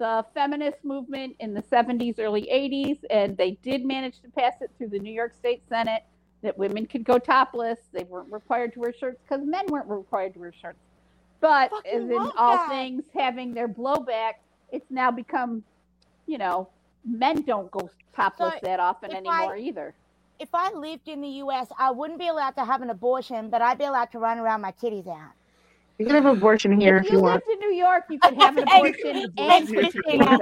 the feminist movement in the 70s, early 80s, and they did manage to pass it through the New York State Senate that women could go topless. They weren't required to wear shirts because men weren't required to wear shirts. But as in all that. things having their blowback, it's now become, you know, men don't go topless So, that often anymore I- either. If I lived in the US, I wouldn't be allowed to have an abortion, but I'd be allowed to run around my titties out. You can have an abortion here if if you you want. lived in New York, you could have an abortion and Thanks, Christina.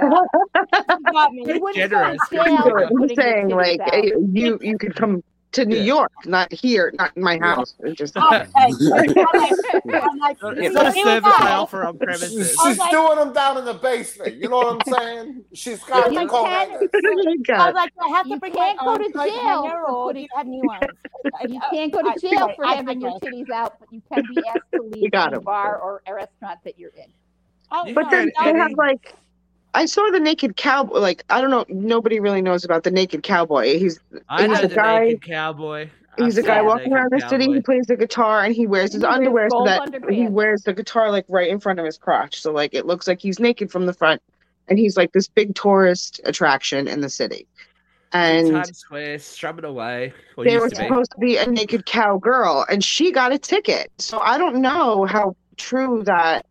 You got me. (laughs) You wouldn't Generous. go jail I'm saying like eh, you you could come to New Yeah. York, not here, not in my house. It's just Oh, hey. Like, It's a here we service go. I on She's, premises. She's like- doing them down in the basement. You know what I'm saying? She's got You the co can- hangers. oh my I was like, I have to You bring can't go to jail hanger, for or putting- you have new ones? You can't go to jail for I having your digress. titties out, but you can be asked to leave got the bar or a restaurant that you're in. Oh, But no, then they have like I saw the naked cowboy. Like I don't know, nobody really knows about the naked cowboy. He's I He's know a the guy- naked cowboy. he's a I've guy walking around the city. He plays the guitar and he wears his He wears underwear so that underpants. he wears the guitar like right in front of his crotch. So like it looks like he's naked from the front, and he's like this big tourist attraction in the city. And Times Square, strumming away. Or they were to supposed to be a naked cowgirl, and she got a ticket. So I don't know how true that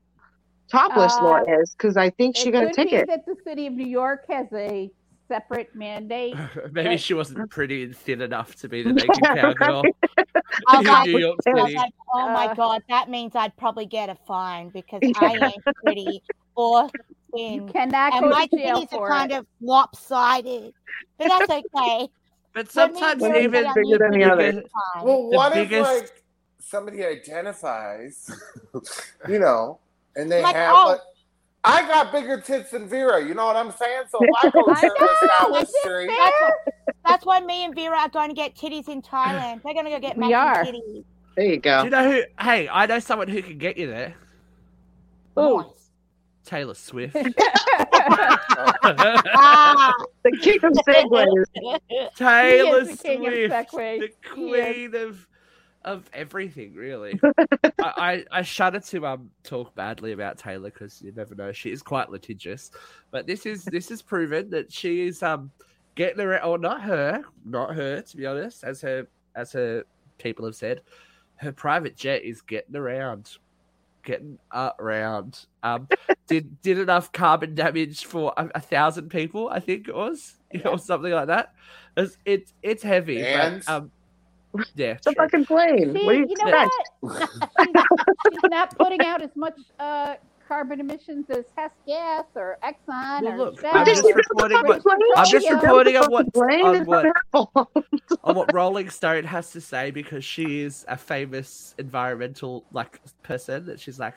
topless Uh, law is because I think she it got a could ticket. that the city of New York has a separate mandate. (laughs) Maybe Right. she wasn't pretty and thin enough to be the (laughs) naked cowgirl. I like, New York City. like, oh my Uh. god, that means I'd probably get a fine because (laughs) I ain't pretty or You thin. cannot And go my to jail titties are kind it. of lopsided. But that's okay. But sometimes even bigger than the to other. be fine. Well, The what biggest- if like somebody identifies, you know, and they Like, have oh. like, I got bigger tits than Vera. You know what I'm saying? So if I (laughs) go I shirtless down the know, street, That's, why- that's why me and Vera are going to get titties in Thailand. We're going to go get We matching are. titties. There you Do go. you know who? Hey, I know someone who can get you there. Oh, Taylor Swift. (laughs) Ah. The king of (laughs) segues. Taylor the king of Swift, the He is. queen of of everything, really. (laughs) I, I I shudder to um talk badly about Taylor because you never know. She is quite litigious, but this is this is proven that she is um getting around. Or not her, not her. To be honest, as her as her people have said, her private jet is getting around. Getting around. Um, (laughs) did did enough carbon damage for a, a thousand people, I think it was, (laughs) or something like that. It's it's, it's heavy, And? but um, yeah, It's a true. fucking plane. See, what do you, you know expect? what? (laughs) she's, she's not putting out as much uh, carbon emissions as Hess Gas or Exxon Well, or look, Shell I'm just or reporting what- I'm just reporting on what on what not her fault. on what Rolling Stone has to say because she is a famous environmental like person that she's like,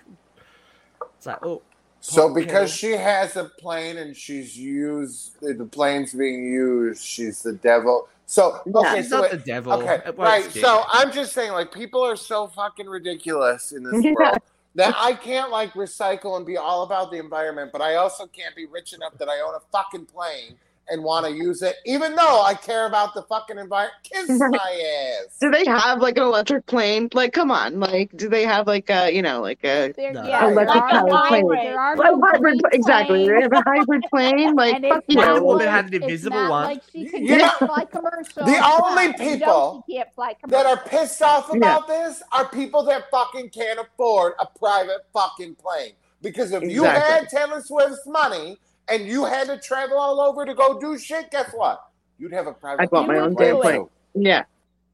it's like oh so Okay. because she has a plane and she's used the plane's being used, she's the devil. So okay, she's so not wait, the devil. Okay, It right. So I'm just saying, like, people are so fucking ridiculous in this (laughs) Yeah. world that I can't like recycle and be all about the environment, but I also can't be rich enough that I own a fucking plane and want to use it, even though I care about the fucking environment. Kiss (laughs) my ass. Do they have like an electric plane? Like, come on. Like, do they have like a, you know, like a There, No. yeah, there Electric are, powered plane. there are well, no hybrid? police Exactly. Do they have a hybrid (laughs) plane? Like, and fuck it's you. Wonder not Woman like, had an it's invisible not one. like she can You just know, fly commercial. the only on, you know people she can't fly That are pissed off about this are people that fucking can't afford a private fucking plane. Because if you had Taylor Swift's money and you had to travel all over to go do shit, guess what? You'd have a private I bought my own damn plane. too. Yeah.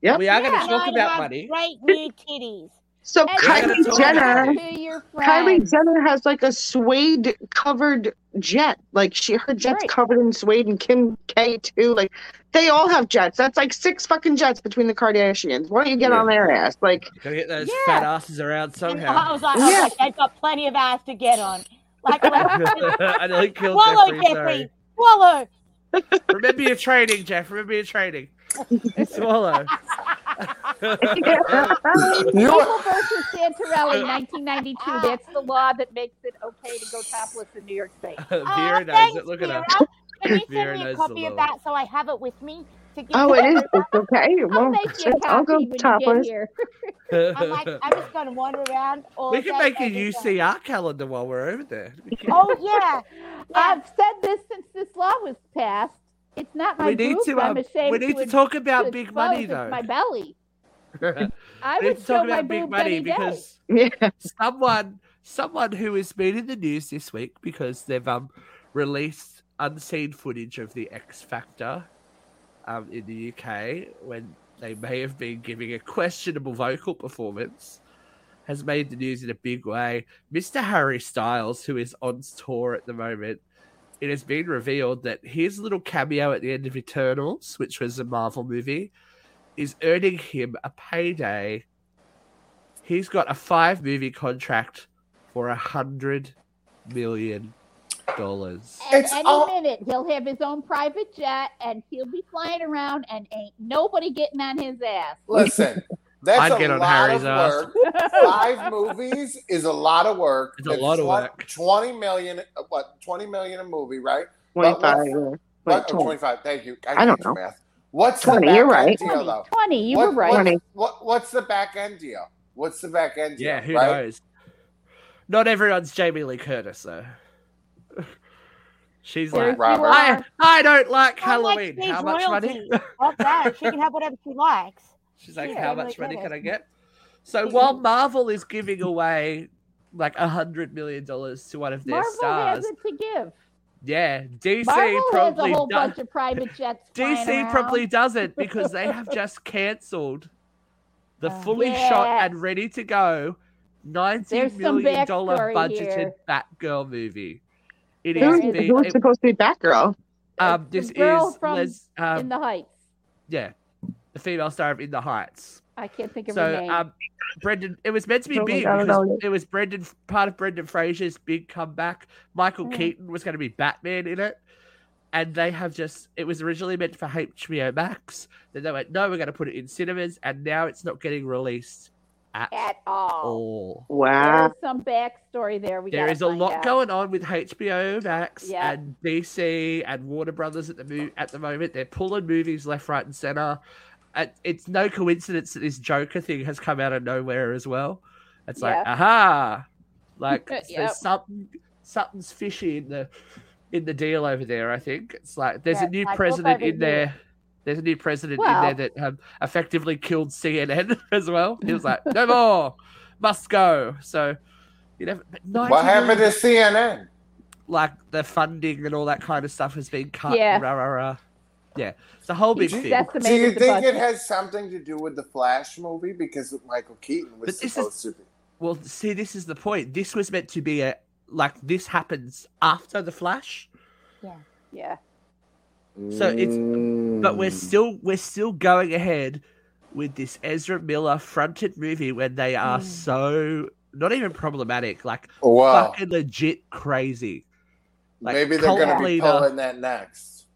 Yep. we are going to talk about money. Right, new titties. So And We're gonna Kylie Jenner, about to your Kylie. Jenner has like a suede covered jet. Like she, her jet's Right. covered in suede, and Kim K too. Like they all have jets. That's like six fucking jets between the Kardashians. Why don't you get Yeah. on their ass? Like, Gotta get those Yeah. fat asses around And somehow. I was like, I was Yeah. like, they've got plenty of ass to get on. Like, like (laughs) I nearly killed swallow, Jeffrey. Jeffrey. Sorry. Swallow. Remember your training, Jeff. Remember your training. Swallow. (laughs) You People versus Santorelli, 1992. (laughs) That's the law that makes it okay to go topless in New York State. Vera oh, knows thanks, it. Look at Vera. Can you Vera send me a copy of that so I have it with me to give oh, it is. It's okay. I'll Well, make you a I'll copy go when you get topless. here. (laughs) I'm like, I'm just going (laughs) to wander around all we can day, make a every day. UCR calendar while we're over there. Oh yeah, yeah. (laughs) I've said this since this law was passed. It's not my we need boobs. to. I'm Um, ashamed we need to to, talk about to big money, though. my belly. I need would to show talk my about big money because yeah. someone someone who has been in the news this week because they've um released unseen footage of the X Factor um in the UK when they may have been giving a questionable vocal performance has made the news in a big way. Mr. Harry Styles, who is on tour at the moment, it has been revealed that his little cameo at the end of Eternals, which was a Marvel movie, is earning him a payday He's got a five movie contract for a hundred million dollars. And It's any all- minute he'll have his own private jet and he'll be flying around and ain't nobody getting on his ass. listen. (laughs) That's I'd a get on lot Harry's of ass. work. (laughs) Five movies is a lot of work. It's a lot of twen- work. Twenty million, uh, what? Twenty million a movie, right? 25. what's- yeah. What, Wait, oh, 20. 25. Thank you. I don't know. Math. What's 20, the you're right. end deal, 20, 20 you What- were right. What's, 20. what, what's the back end deal? What's the back end deal? Yeah, who right? knows? Not everyone's Jamie Lee Curtis though. She's There's like, Robert. I. I don't like I Halloween. Steve How much money? royalty. That. She can have whatever she likes. (laughs) She's like, Yeah, how Jamie much Lee money can I get? So Mhm. while Marvel is giving away like a hundred million dollars to one of their Marvel stars, has it to give. yeah, DC Marvel has a probably whole does. bunch of private (laughs) jets. DC around. probably doesn't because they have (laughs) just cancelled the Oh. fully shot and ready to go ninety There's million dollar budgeted here. Batgirl movie. It There is is- the Who's it- supposed to be Batgirl? um The this girl is from Les, um, in the Heights. yeah the female star of In the Heights. I can't think of her So name. um, Brendan, it was meant to be Oh big God, I because it was Brendan, part of Brendan Fraser's big comeback. Michael Mm. Keaton was going to be Batman in it, and they have just. It was originally meant for HBO Max. Then they went, no, we're going to put it in cinemas, and now it's not getting released at At all. all. Wow. There's some backstory there. We There a lot out. going on with HBO Max Yeah. and DC and Warner Brothers at the mo- at the moment. They're pulling movies left, right, and center. And it's no coincidence that this Joker thing has come out of nowhere as well. It's like, Yeah. aha, like (laughs) Yep. there's something something's fishy in the in the deal over there. I think it's like there's a new I president in been there. There's a new president Well- in there that um, effectively killed CNN (laughs) as well. He was like, no more, must go. So. You know, What happened to CNN? like the funding and all that kind of stuff has been cut. Yeah. Rah, rah, rah. Yeah. It's a whole big thing. Do you the think it has something to do with the Flash movie because Michael Keaton was But this is- supposed to be? Well, see, this is the point. This was meant to be a like this happens after the Flash, Yeah, Yeah. So it's- but we're Mm. still we're still going ahead with this Ezra Miller fronted movie when they are Mm. so not even problematic, like Wow. fucking legit crazy. like, Maybe they're going to be leader. pulling that next.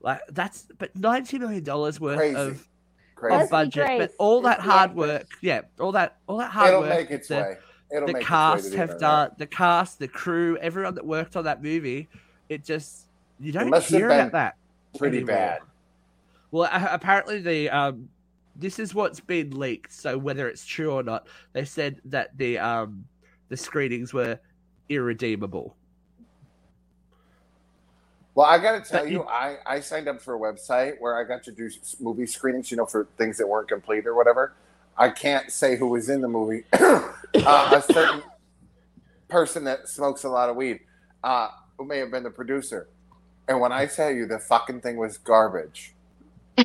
Like that's but ninety million dollars worth Crazy. of, Crazy. of Leslie budget, but all is that the hard actress. work, yeah, all that all that hard work It'll work. make its the- way. It'll the make cast its way have internet. done the cast, the crew, everyone that worked on that movie. It just you don't hear about that. pretty anymore. bad. Well, apparently the um, this is what's been leaked. So whether it's true or not, they said that the um, the screenings were irredeemable. Well, I got to tell you, you- I, I signed up for a website where I got to do movie screenings, you know, for things that weren't complete or whatever. I can't say who was in the movie. (coughs) uh, a certain person that smokes a lot of weed, uh, who may have been the producer. And when I tell you the fucking thing was garbage. (laughs)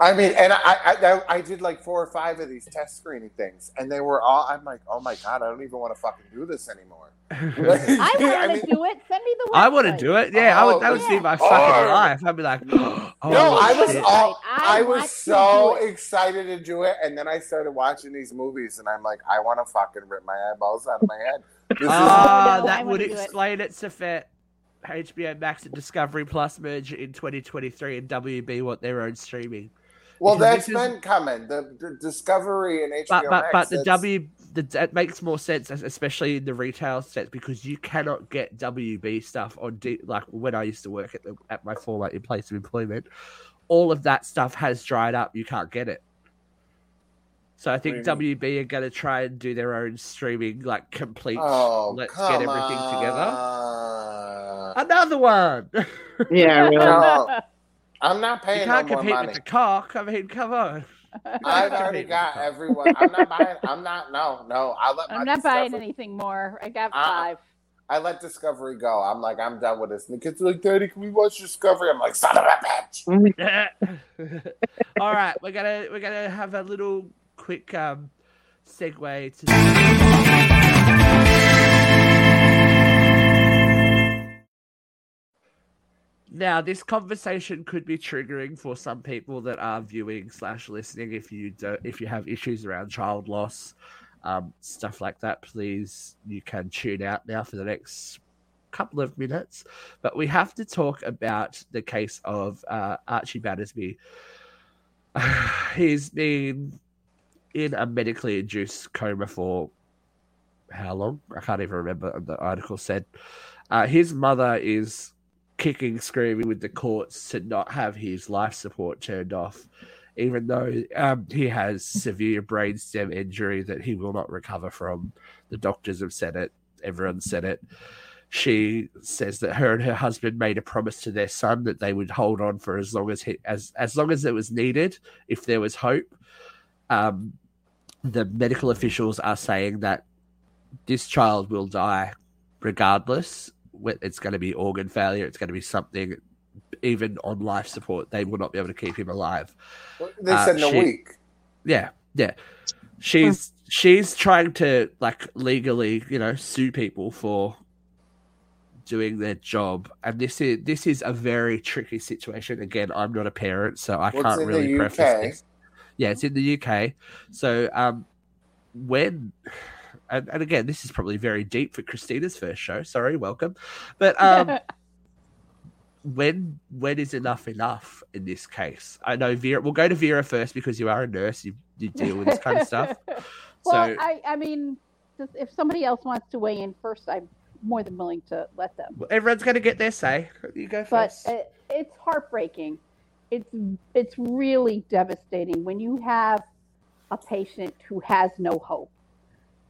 I mean, and I, I, I, I did like four or five of these test screening things, and they were all. I'm like, oh my god, I don't even want to fucking do this anymore. (laughs) I want I to mean- do it. Send me the. I want to do it. Yeah, I would. That would Oh, be my fucking Or- life. I'd be like, (gasps) oh, no, I was shit. all, I I, was so do excited to do it, and then I started watching these movies, and I'm like, I want to fucking rip my eyeballs out of my head. This Ah, Oh, no, that would do it. explain it, Safet. HBO Max and Discovery Plus merge in 2023, and WB want their own streaming. well, because that's is- been coming. The, the Discovery and HBO But but, Max. but the that's- W the, that makes more sense, especially in the retail sense, because you cannot get WB stuff on D, like when I used to work at the, at my former place of employment. All of that stuff has dried up. You can't get it. So I think What WB are going to try and do their own streaming, like complete. Oh, let's come get everything together. Another one. Yeah, (laughs) really. No, I'm not paying no can't more compete money. with the cock. I mean, come on. I've already got everyone. I'm not buying. I'm not. No, no. I let. I'm my not buying anything more. I got five. I let Discovery go. I'm like, I'm done with this. And the kids are like, Daddy, can we watch Discovery? I'm like, son of a bitch. (laughs) All right, we're gonna we're gonna have a little quick um segue to. Now, this conversation could be triggering for some people that are viewing slash listening. If you do, if you have issues around child loss, um, stuff like that, please you can tune out now for the next couple of minutes. But we have to talk about the case of uh, Archie Battersby. (sighs) He's been in a medically induced coma for how long? I can't even remember. The article said uh, his mother is kicking, screaming with the courts to not have his life support turned off, even though um, he has severe brainstem injury that he will not recover from. The doctors have said it. Everyone said it. She says that her and her husband made a promise to their son that they would hold on for as long as he, as as long as it was needed, if there was hope. Um, the medical officials are saying that this child will die regardless. It's going to be organ failure. It's going to be something even on life support, they will not be able to keep him alive. They Uh, said in a she- week. Yeah, yeah. She's she's trying to like legally, you know, sue people for doing their job, and this is this is a very tricky situation. Again, I'm not a parent, so I it's can't really preface this. Yeah, it's in the UK. So um, when and, and again, this is probably very deep for Christina's first show. Sorry, welcome, but um. (laughs) when when is enough enough in this case? I know Vera. We'll go to Vera first because you are a nurse. You, you deal with this kind of stuff. (laughs) well, so I, I mean, if somebody else wants to weigh in first, I'm more than willing to let them. well, everyone's going to get their say. You go But first. it, it's heartbreaking. It's it's really devastating when you have a patient who has no hope,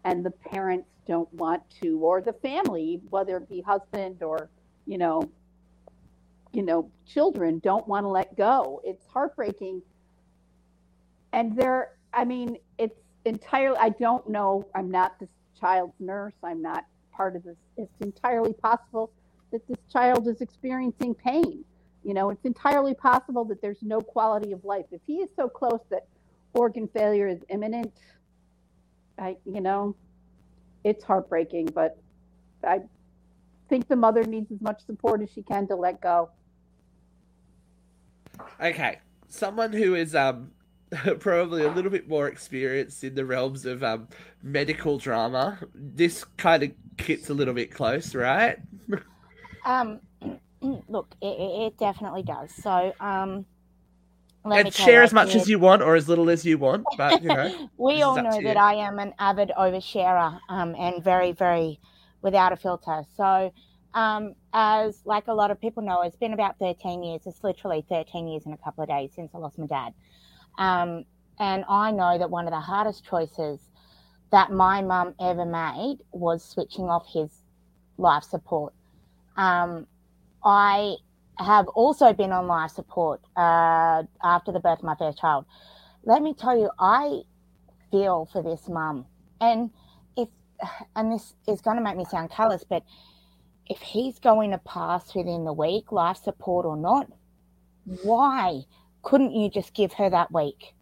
and the parents don't want to, or the family, whether it be husband or you know, you know, children don't want to let go. It's heartbreaking. And there, I mean, it's entirely, I don't know, I'm not this child's nurse, I'm not part of this. It's entirely possible that this child is experiencing pain. You know, it's entirely possible that there's no quality of life. If he is so close that organ failure is imminent, I, you know, it's heartbreaking, but I think the mother needs as much support as she can to let go. okay, someone who is um (laughs) probably a little bit more experienced in the realms of um medical drama. This kind of gets a little bit close, right? (laughs) Um, look, it, it it definitely does. So, um, and share as much did- as you want or as little as you want, but you know. (laughs) we all know that. I am an avid oversharer, um, and very, very without a filter. So, um, as like a lot of people know, it's been about 13 years. It's literally 13 years in a couple of days since I lost my dad. Um, and I know that one of the hardest choices that my mum ever made was switching off his life support. Um, I have also been on life support uh, after the birth of my first child. Let me tell you, I feel for this mum, and if and this is going to make me sound callous, but if he's going to pass within the week, life support or not, why couldn't you just give her that week?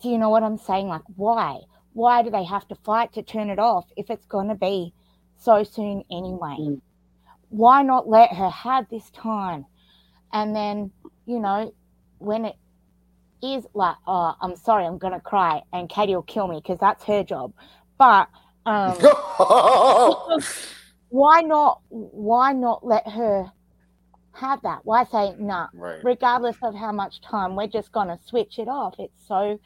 Do you know what I'm saying? Like, why? Why do they have to fight to turn it off if it's going to be so soon anyway? Mm. Why not let her have this time? And then, you know, when it is like, oh, I'm sorry, I'm going to cry, and Katie will kill me because that's her job. But um, (laughs) why not? Why not let her have that? Why say no? right. regardless of how much time, we're just going to switch it off. It's so,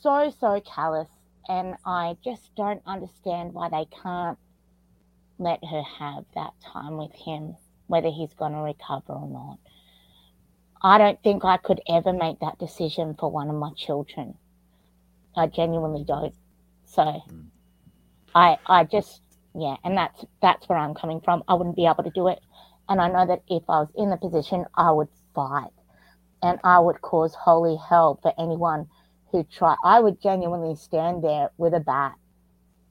so, so callous. And I just don't understand why they can't let her have that time with him, whether he's going to recover or not. I don't think I could ever make that decision for one of my children. I genuinely don't. So mm. I I just yeah, and that's that's where I'm coming from. I wouldn't be able to do it. And I know that if I was in the position, I would fight and I would cause holy hell for anyone who try. I would genuinely stand there with a bat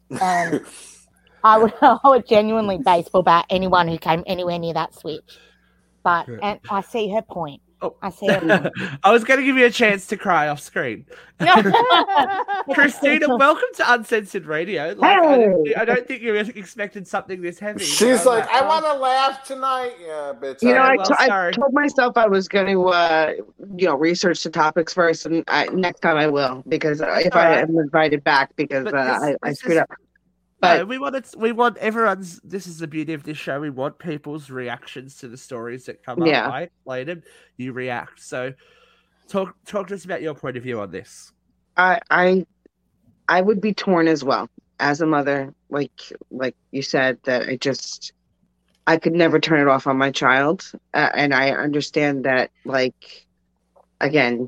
and (laughs) I would, (laughs) I would genuinely baseball bat anyone who came anywhere near that switch. But, Good. and I see her point. Oh. I see her point. (laughs) I was going to give you a chance to cry off screen. (laughs) Christina, welcome to Uncensored Radio. Like, I, don't, I don't think you expected something this heavy. She's like, I um, want to laugh tonight. Yeah, bitch. You know, I- I well, to- I told myself I was going to, uh, you know, research the topics first, and I, next time I will because uh, if all I right. am invited back because uh, this- I, I screwed is- up. No, we want it, we want everyone's. This is the beauty of this show. We want people's reactions to the stories that come Yeah. up. I explain them, you react. So, talk talk to us about your point of view on this. I, I, I would be torn as well as a mother. Like, like you said, that I just, I could never turn it off on my child, uh, and I understand that. Like, again,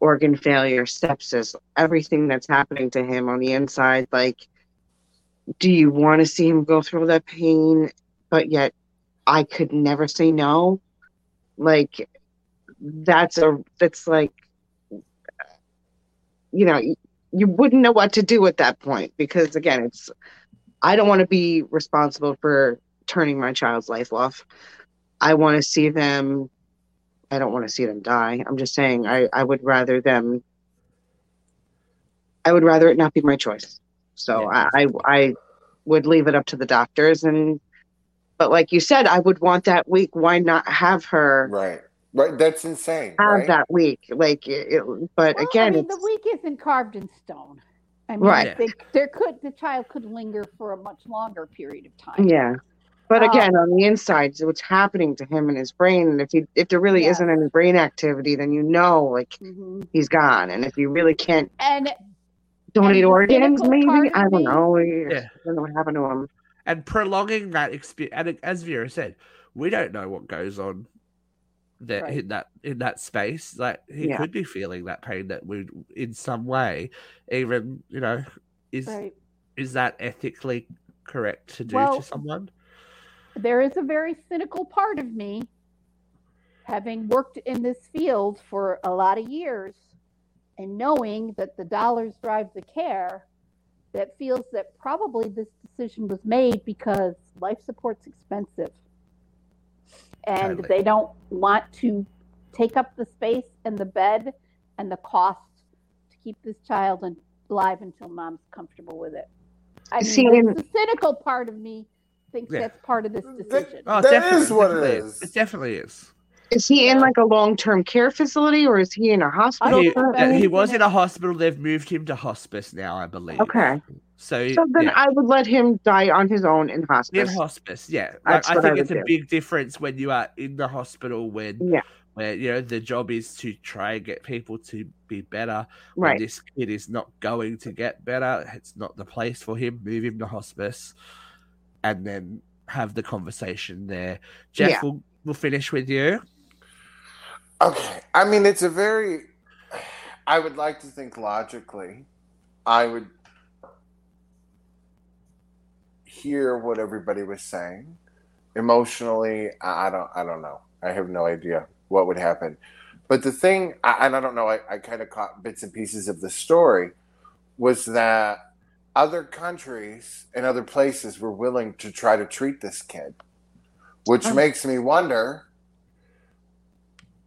organ failure, sepsis, everything that's happening to him on the inside. Like, do you want to see him go through that pain? But yet, I could never say no. Like, that's a that's like you know you, wouldn't know what to do at that point because again it's i don't want to be responsible for turning my child's life off i want to see them I don't want to see them die. I'm just saying I, I would rather them I would rather it not be my choice. So Yeah. I, I I would leave it up to the doctors and but like you said, I would want that week. Why not have her Right. Right. That's insane. have right? that week? Like it, it- but Well, again, I mean, the week isn't carved in stone. I mean, Right. they, there could the child could linger for a much longer period of time. yeah. But Um, again, on the inside, what's happening to him in his brain, and if he if there really Yeah. isn't any brain activity, then you know like Mhm. he's gone. And if you really can't And donate organs, maybe part I don't me- know. Yeah. I don't know what happened to him. and prolonging that experience. And as Vera said, we don't know what goes on there Right. in that in that space. Like he Yeah. could be feeling that pain that would, in some way, even you know, is right, is that ethically correct to do Well, to someone? there is a very cynical part of me, having worked in this field for a lot of years, and knowing that the dollars drive the care, that feels that probably this decision was made because life support's expensive. And Totally. they don't want to take up the space and the bed and the cost to keep this child in- alive until mom's comfortable with it. I See, mean, the cynical part of me thinks Yeah. that's part of this decision. Oh, That definitely, is what it is. It definitely is. Is he in like a long term care facility or is he in a hospital? He, uh, he was in a hospital. They've moved him to hospice now, I believe. Okay. So, So then yeah. I would let him die on his own in hospice. In hospice. yeah. Like, I I think would it's a do. big difference when you are in the hospital when Yeah. where you know the job is to try and get people to be better. When Right. this kid is not going to get better, it's not the place for him. Move him to hospice, and then have the conversation there. Jeff, Yeah. we'll, we'll finish with you. Okay. I mean, it's a very. I would like to think logically. I would hear what everybody was saying. Emotionally, I don't. I don't know. I have no idea what would happen. But the thing, I- and I don't know. I, I kind of caught bits and pieces of the story. Was that other countries and other places were willing to try to treat this kid, which Oh. makes me wonder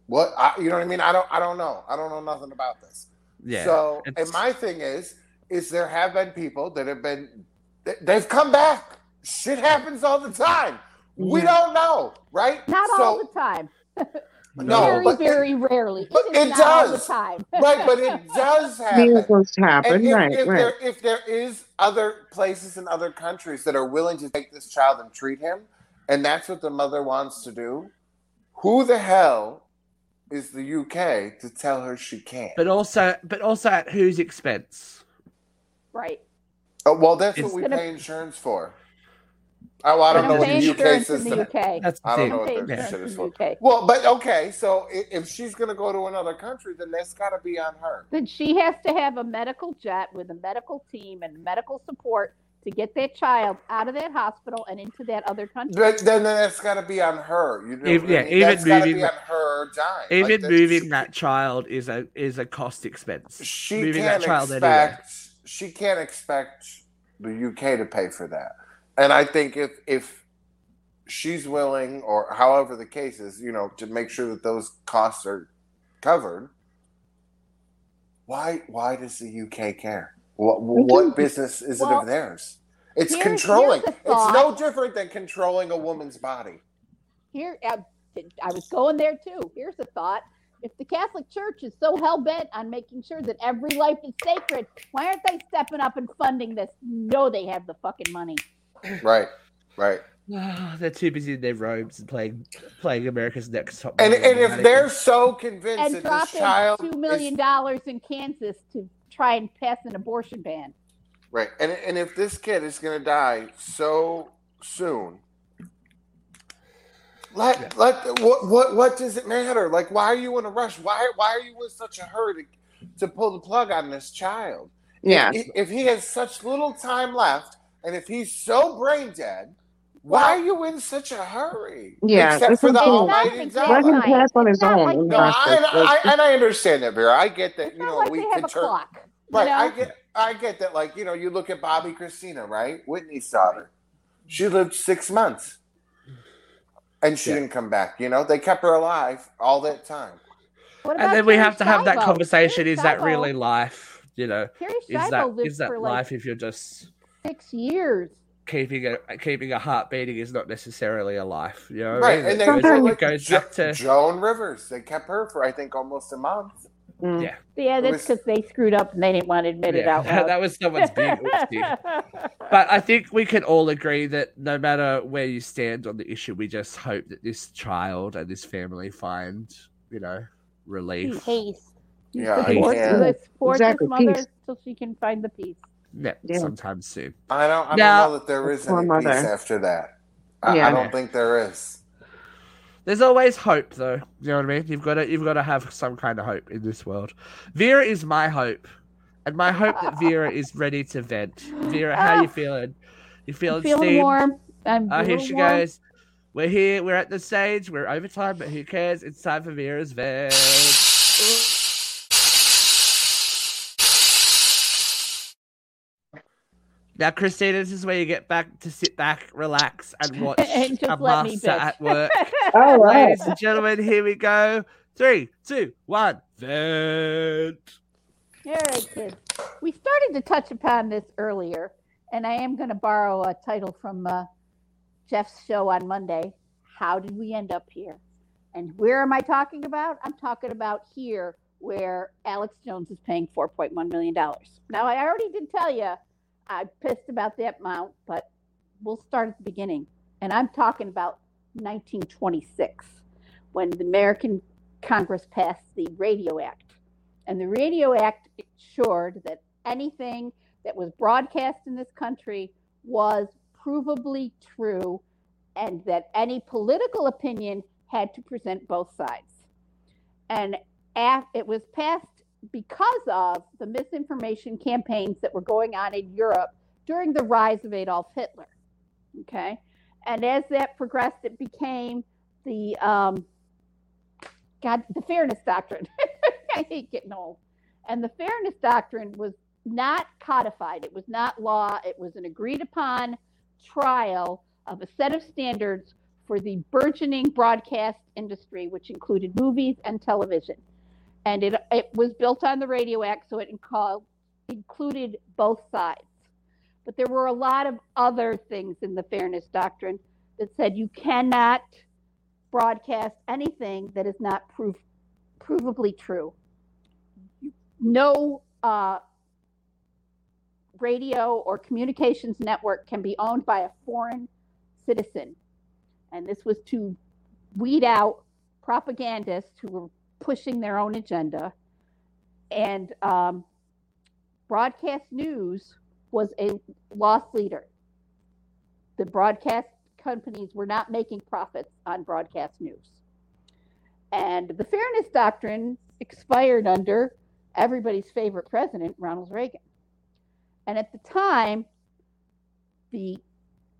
what I, you know what I mean. I don't. I don't know. I don't know nothing about this. Yeah. So, it's- and my thing is, is there have been people that have been, they- they've come back. Shit happens all the time. We Yeah. don't know, right? Not so, all the time. (laughs) No, very, but- very rarely. but it is it not all the does. time. (laughs) right, but it does happen. (laughs) Miracles happen. And if, right, if right. there if there is other places in other countries that are willing to take this child and treat him, and that's what the mother wants to do, who the hell is the UK to tell her she can't? but also, but also at whose expense? right. Oh, well, that's It's what we gonna- pay insurance for. Oh, I don't We're know what the UK insurance system. the UK. That's the I don't thing. know what paying that Yeah. shit is for. the UK. Well, but okay, so i- if she's going to go to another country, then that's got to be on her. Then she has to have a medical jet with a medical team and medical support to get that child out of that hospital and into that other country. But then that's got to be on her. You know, Even- what I yeah, mean? even that's got to moving be that- on her dime. Even Like, moving that child is a is a cost expense. she moving can't that child anywhere. expect she can't expect the UK to pay for that. And I think if if she's willing, or however the case is, you know, to make sure that those costs are covered, why why does the UK care? What what business is it of theirs? It's here's- controlling. here's It's no different than controlling a woman's body. Here, I, I was going there too. Here's a thought. If the Catholic Church is so hell bent on making sure that every life is sacred, why aren't they stepping up and funding this? No, they have the fucking money. (clears throat) Right. Right. Ah, they're too busy in their robes and playing playing America's Next Top And and if they're so convinced And that this dropping child two is dollars in Kansas to try and pass an abortion ban. Right. And and if this kid is going to die so soon, let let what what what does it matter? Like why are you in a rush? Why why are you in such a hurry to, to pull the plug on this child? yeah. If, if he has such little time left and if he's so brain dead, why are you in such a hurry? Yeah, Except this for is the the- Almighty It's God. not Let him pass on his It's own like in that. No, I, and, I, and I understand that, Vera. I get that. It's You know, like we they have a could turn- clock. you Right, know? I get, I get that. Like you know, you look at Bobbi Kristina, right? Whitney's daughter. She lived six months, and she Yeah. didn't come back. You know, they kept her alive all that time. And then we have to have that conversation. Is that really life? You know, is Schiavo that lived is that for like life if you're just six years. Keeping a keeping a heart beating is not necessarily a life. You know, Right, It and they goes- it like goes Jo- back to Joan Rivers. They kept her for I think almost a month. Mm. Yeah. Yeah, It that's was- because they screwed up and they didn't want to admit it out loud. (laughs) that was someone's big oopsie. (laughs) But I think we can all agree that no matter where you stand on the issue, we just hope that this child and this family find, you know, relief. Peace. Yeah, I support, can't. let's support Exactly, his mother peace. till she can find the peace. Yeah, Yeah. sometime soon. I don't. I Now- don't know that there is Poor any mother. peace after that. I, Yeah. I don't think there is. There's always hope, though. You know what I mean? You've got to, you've got to have some kind of hope in this world. Vera is my hope, and my hope that Vera is ready to vent. Vera, how you ah. feeling? You I'm feeling feeling steamed? warm. I'm Oh, a here she warm. goes. We're here. We're at the stage. We're over time, but who cares? It's time for Vera's vent. (laughs) Now, Christina, this is where you get back to sit back, relax, and (laughs) watch And just a let me master at work. (laughs) All right. Ladies and gentlemen, here we go. Three, two, one, vent. All right, kids. We started to touch upon this earlier, and I am going to borrow a title from uh, Jeff's show on Monday. How did we end up here? And where am I talking about? I'm talking about here, where Alex Jones is paying $4.1 million. Now, I already did tell you I'm pissed about that amount, but we'll start at the beginning. And I'm talking about 1926, when the American Congress passed the Radio Act. And the Radio Act ensured that anything that was broadcast in this country was provably true and that any political opinion had to present both sides. And it was passed because of the misinformation campaigns that were going on in Europe during the rise of Adolf Hitler. Okay. And as that progressed, it became the, um, God, the Fairness Doctrine. (laughs) I hate getting old. And the Fairness Doctrine was not codified, it was not law, it was an agreed upon trial of a set of standards for the burgeoning broadcast industry, which included movies and television. And it, it was built on the Radio Act, so it included both sides. But there were a lot of other things in the Fairness Doctrine that said you cannot broadcast anything that is not proof, provably true. No uh, radio or communications network can be owned by a foreign citizen. And this was to weed out propagandists who were pushing their own agenda. And um, broadcast news was a loss leader. The broadcast companies were not making profits on broadcast news. And the Fairness Doctrine expired under everybody's favorite president, Ronald Reagan. And at the time, the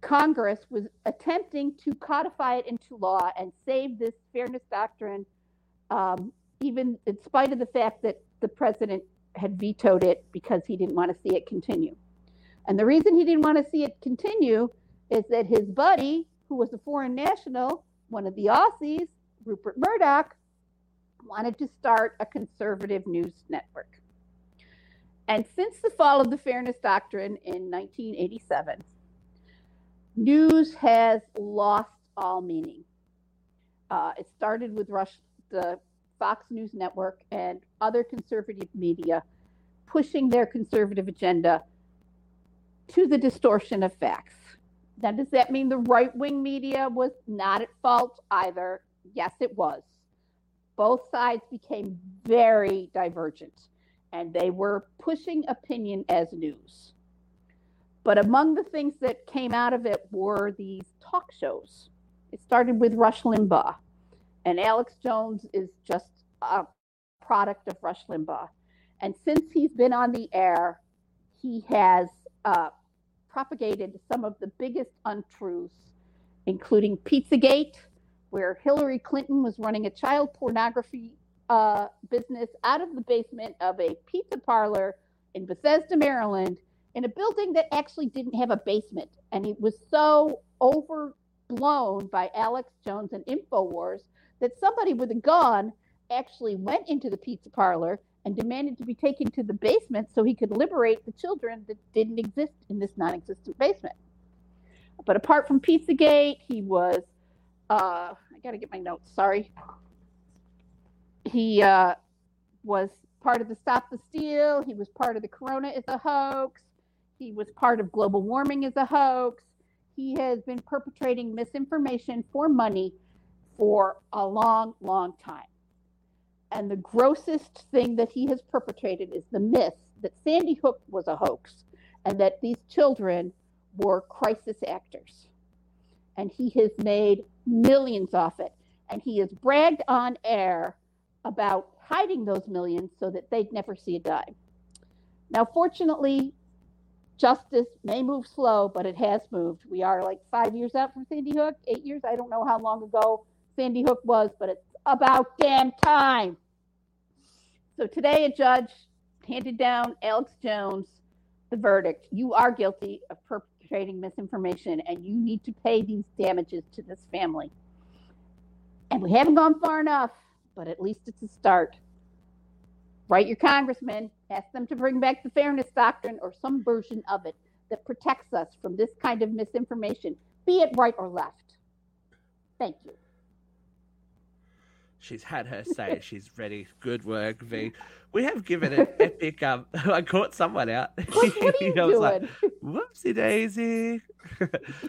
Congress was attempting to codify it into law and save this Fairness Doctrine, um, even in spite of the fact that the president had vetoed it because he didn't want to see it continue. And the reason he didn't want to see it continue is that his buddy, who was a foreign national, one of the Aussies, Rupert Murdoch, wanted to start a conservative news network. And since the fall of the Fairness Doctrine in 1987, news has lost all meaning. Uh, it started with Rush, the Fox News Network and other conservative media pushing their conservative agenda to the distortion of facts. Now, does that mean the right wing media was not at fault either? Yes, it was. Both sides became very divergent and they were pushing opinion as news. But among the things that came out of it were these talk shows. It started with Rush Limbaugh, and Alex Jones is just a product of Rush Limbaugh. And since he's been on the air, he has uh, propagated some of the biggest untruths, including Pizzagate, where Hillary Clinton was running a child pornography uh, business out of the basement of a pizza parlor in Bethesda, Maryland, in a building that actually didn't have a basement. And it was so overblown by Alex Jones and InfoWars that somebody with a gun actually went into the pizza parlor and demanded to be taken to the basement so he could liberate the children that didn't exist in this non existent basement. But apart from Pizzagate, he was, uh, I got to get my notes, sorry. He uh, was part of the Stop the Steal. He was part of the Corona is a hoax. He was part of global warming is a hoax. He has been perpetrating misinformation for money for a long, long time. And the grossest thing that he has perpetrated is the myth that Sandy Hook was a hoax and that these children were crisis actors. And he has made millions off it. And he has bragged on air about hiding those millions so that they'd never see a dime. Now, fortunately, justice may move slow, but it has moved. We are like five years out from Sandy Hook, eight years. I don't know how long ago Sandy Hook was, but it's about damn time. So today, a judge handed down Alex Jones the verdict. You are guilty of perpetrating misinformation, and you need to pay these damages to this family. And we haven't gone far enough, but at least it's a start. Write your congressman, ask them to bring back the fairness doctrine or some version of it that protects us from this kind of misinformation, be it right or left. Thank you. She's had her say. She's ready. Good work, V. We have given an (laughs) epic. Um, (laughs) I caught someone out. What, what are (laughs) you I was like, doing? Whoopsie daisy.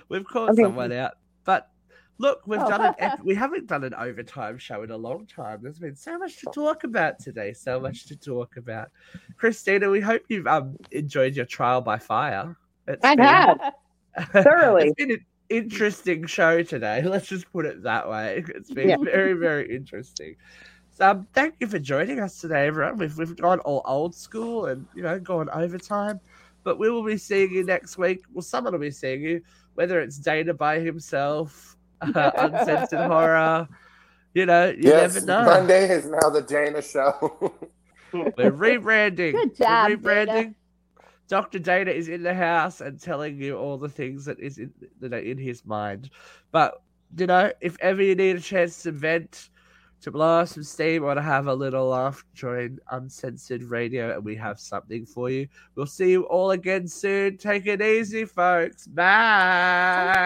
We've caught Okay. someone out. But look, we've Oh. done an ep- we haven't done an overtime show in a long time. There's been so much to talk about today. So much to talk about. Christina, we hope you've um enjoyed your trial by fire. It's I been- have. Thoroughly. it's been interesting show today. (laughs) Let's just put it that way. It's been Yeah. very, very interesting. So um, thank you for joining us today, everyone. We've we've gone all old school and you know gone overtime, but we will be seeing you next week. Well, someone will be seeing you, whether it's Dana by himself, uh, (laughs) uncensored horror. You know, you yes, never know. Monday is now the Dana show. (laughs) We're rebranding. Good job, We're rebranding. Dana. Dr. Dana is in the house and telling you all the things that is in, that are in his mind. But you know, if ever you need a chance to vent, to blow off some steam, or to have a little laugh, join Uncensored Radio, and we have something for you. We'll see you all again soon. Take it easy, folks. Bye.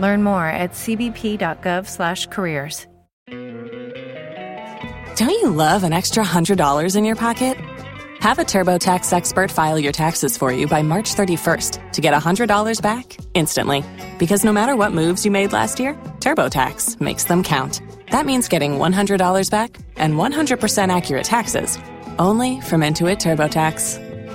Learn more at cbp.gov/careers. Don't you love an extra $100 in your pocket? Have a TurboTax expert file your taxes for you by March 31st to get $100 back instantly. Because no matter what moves you made last year, TurboTax makes them count. That means getting $100 back and 100% accurate taxes only from Intuit TurboTax.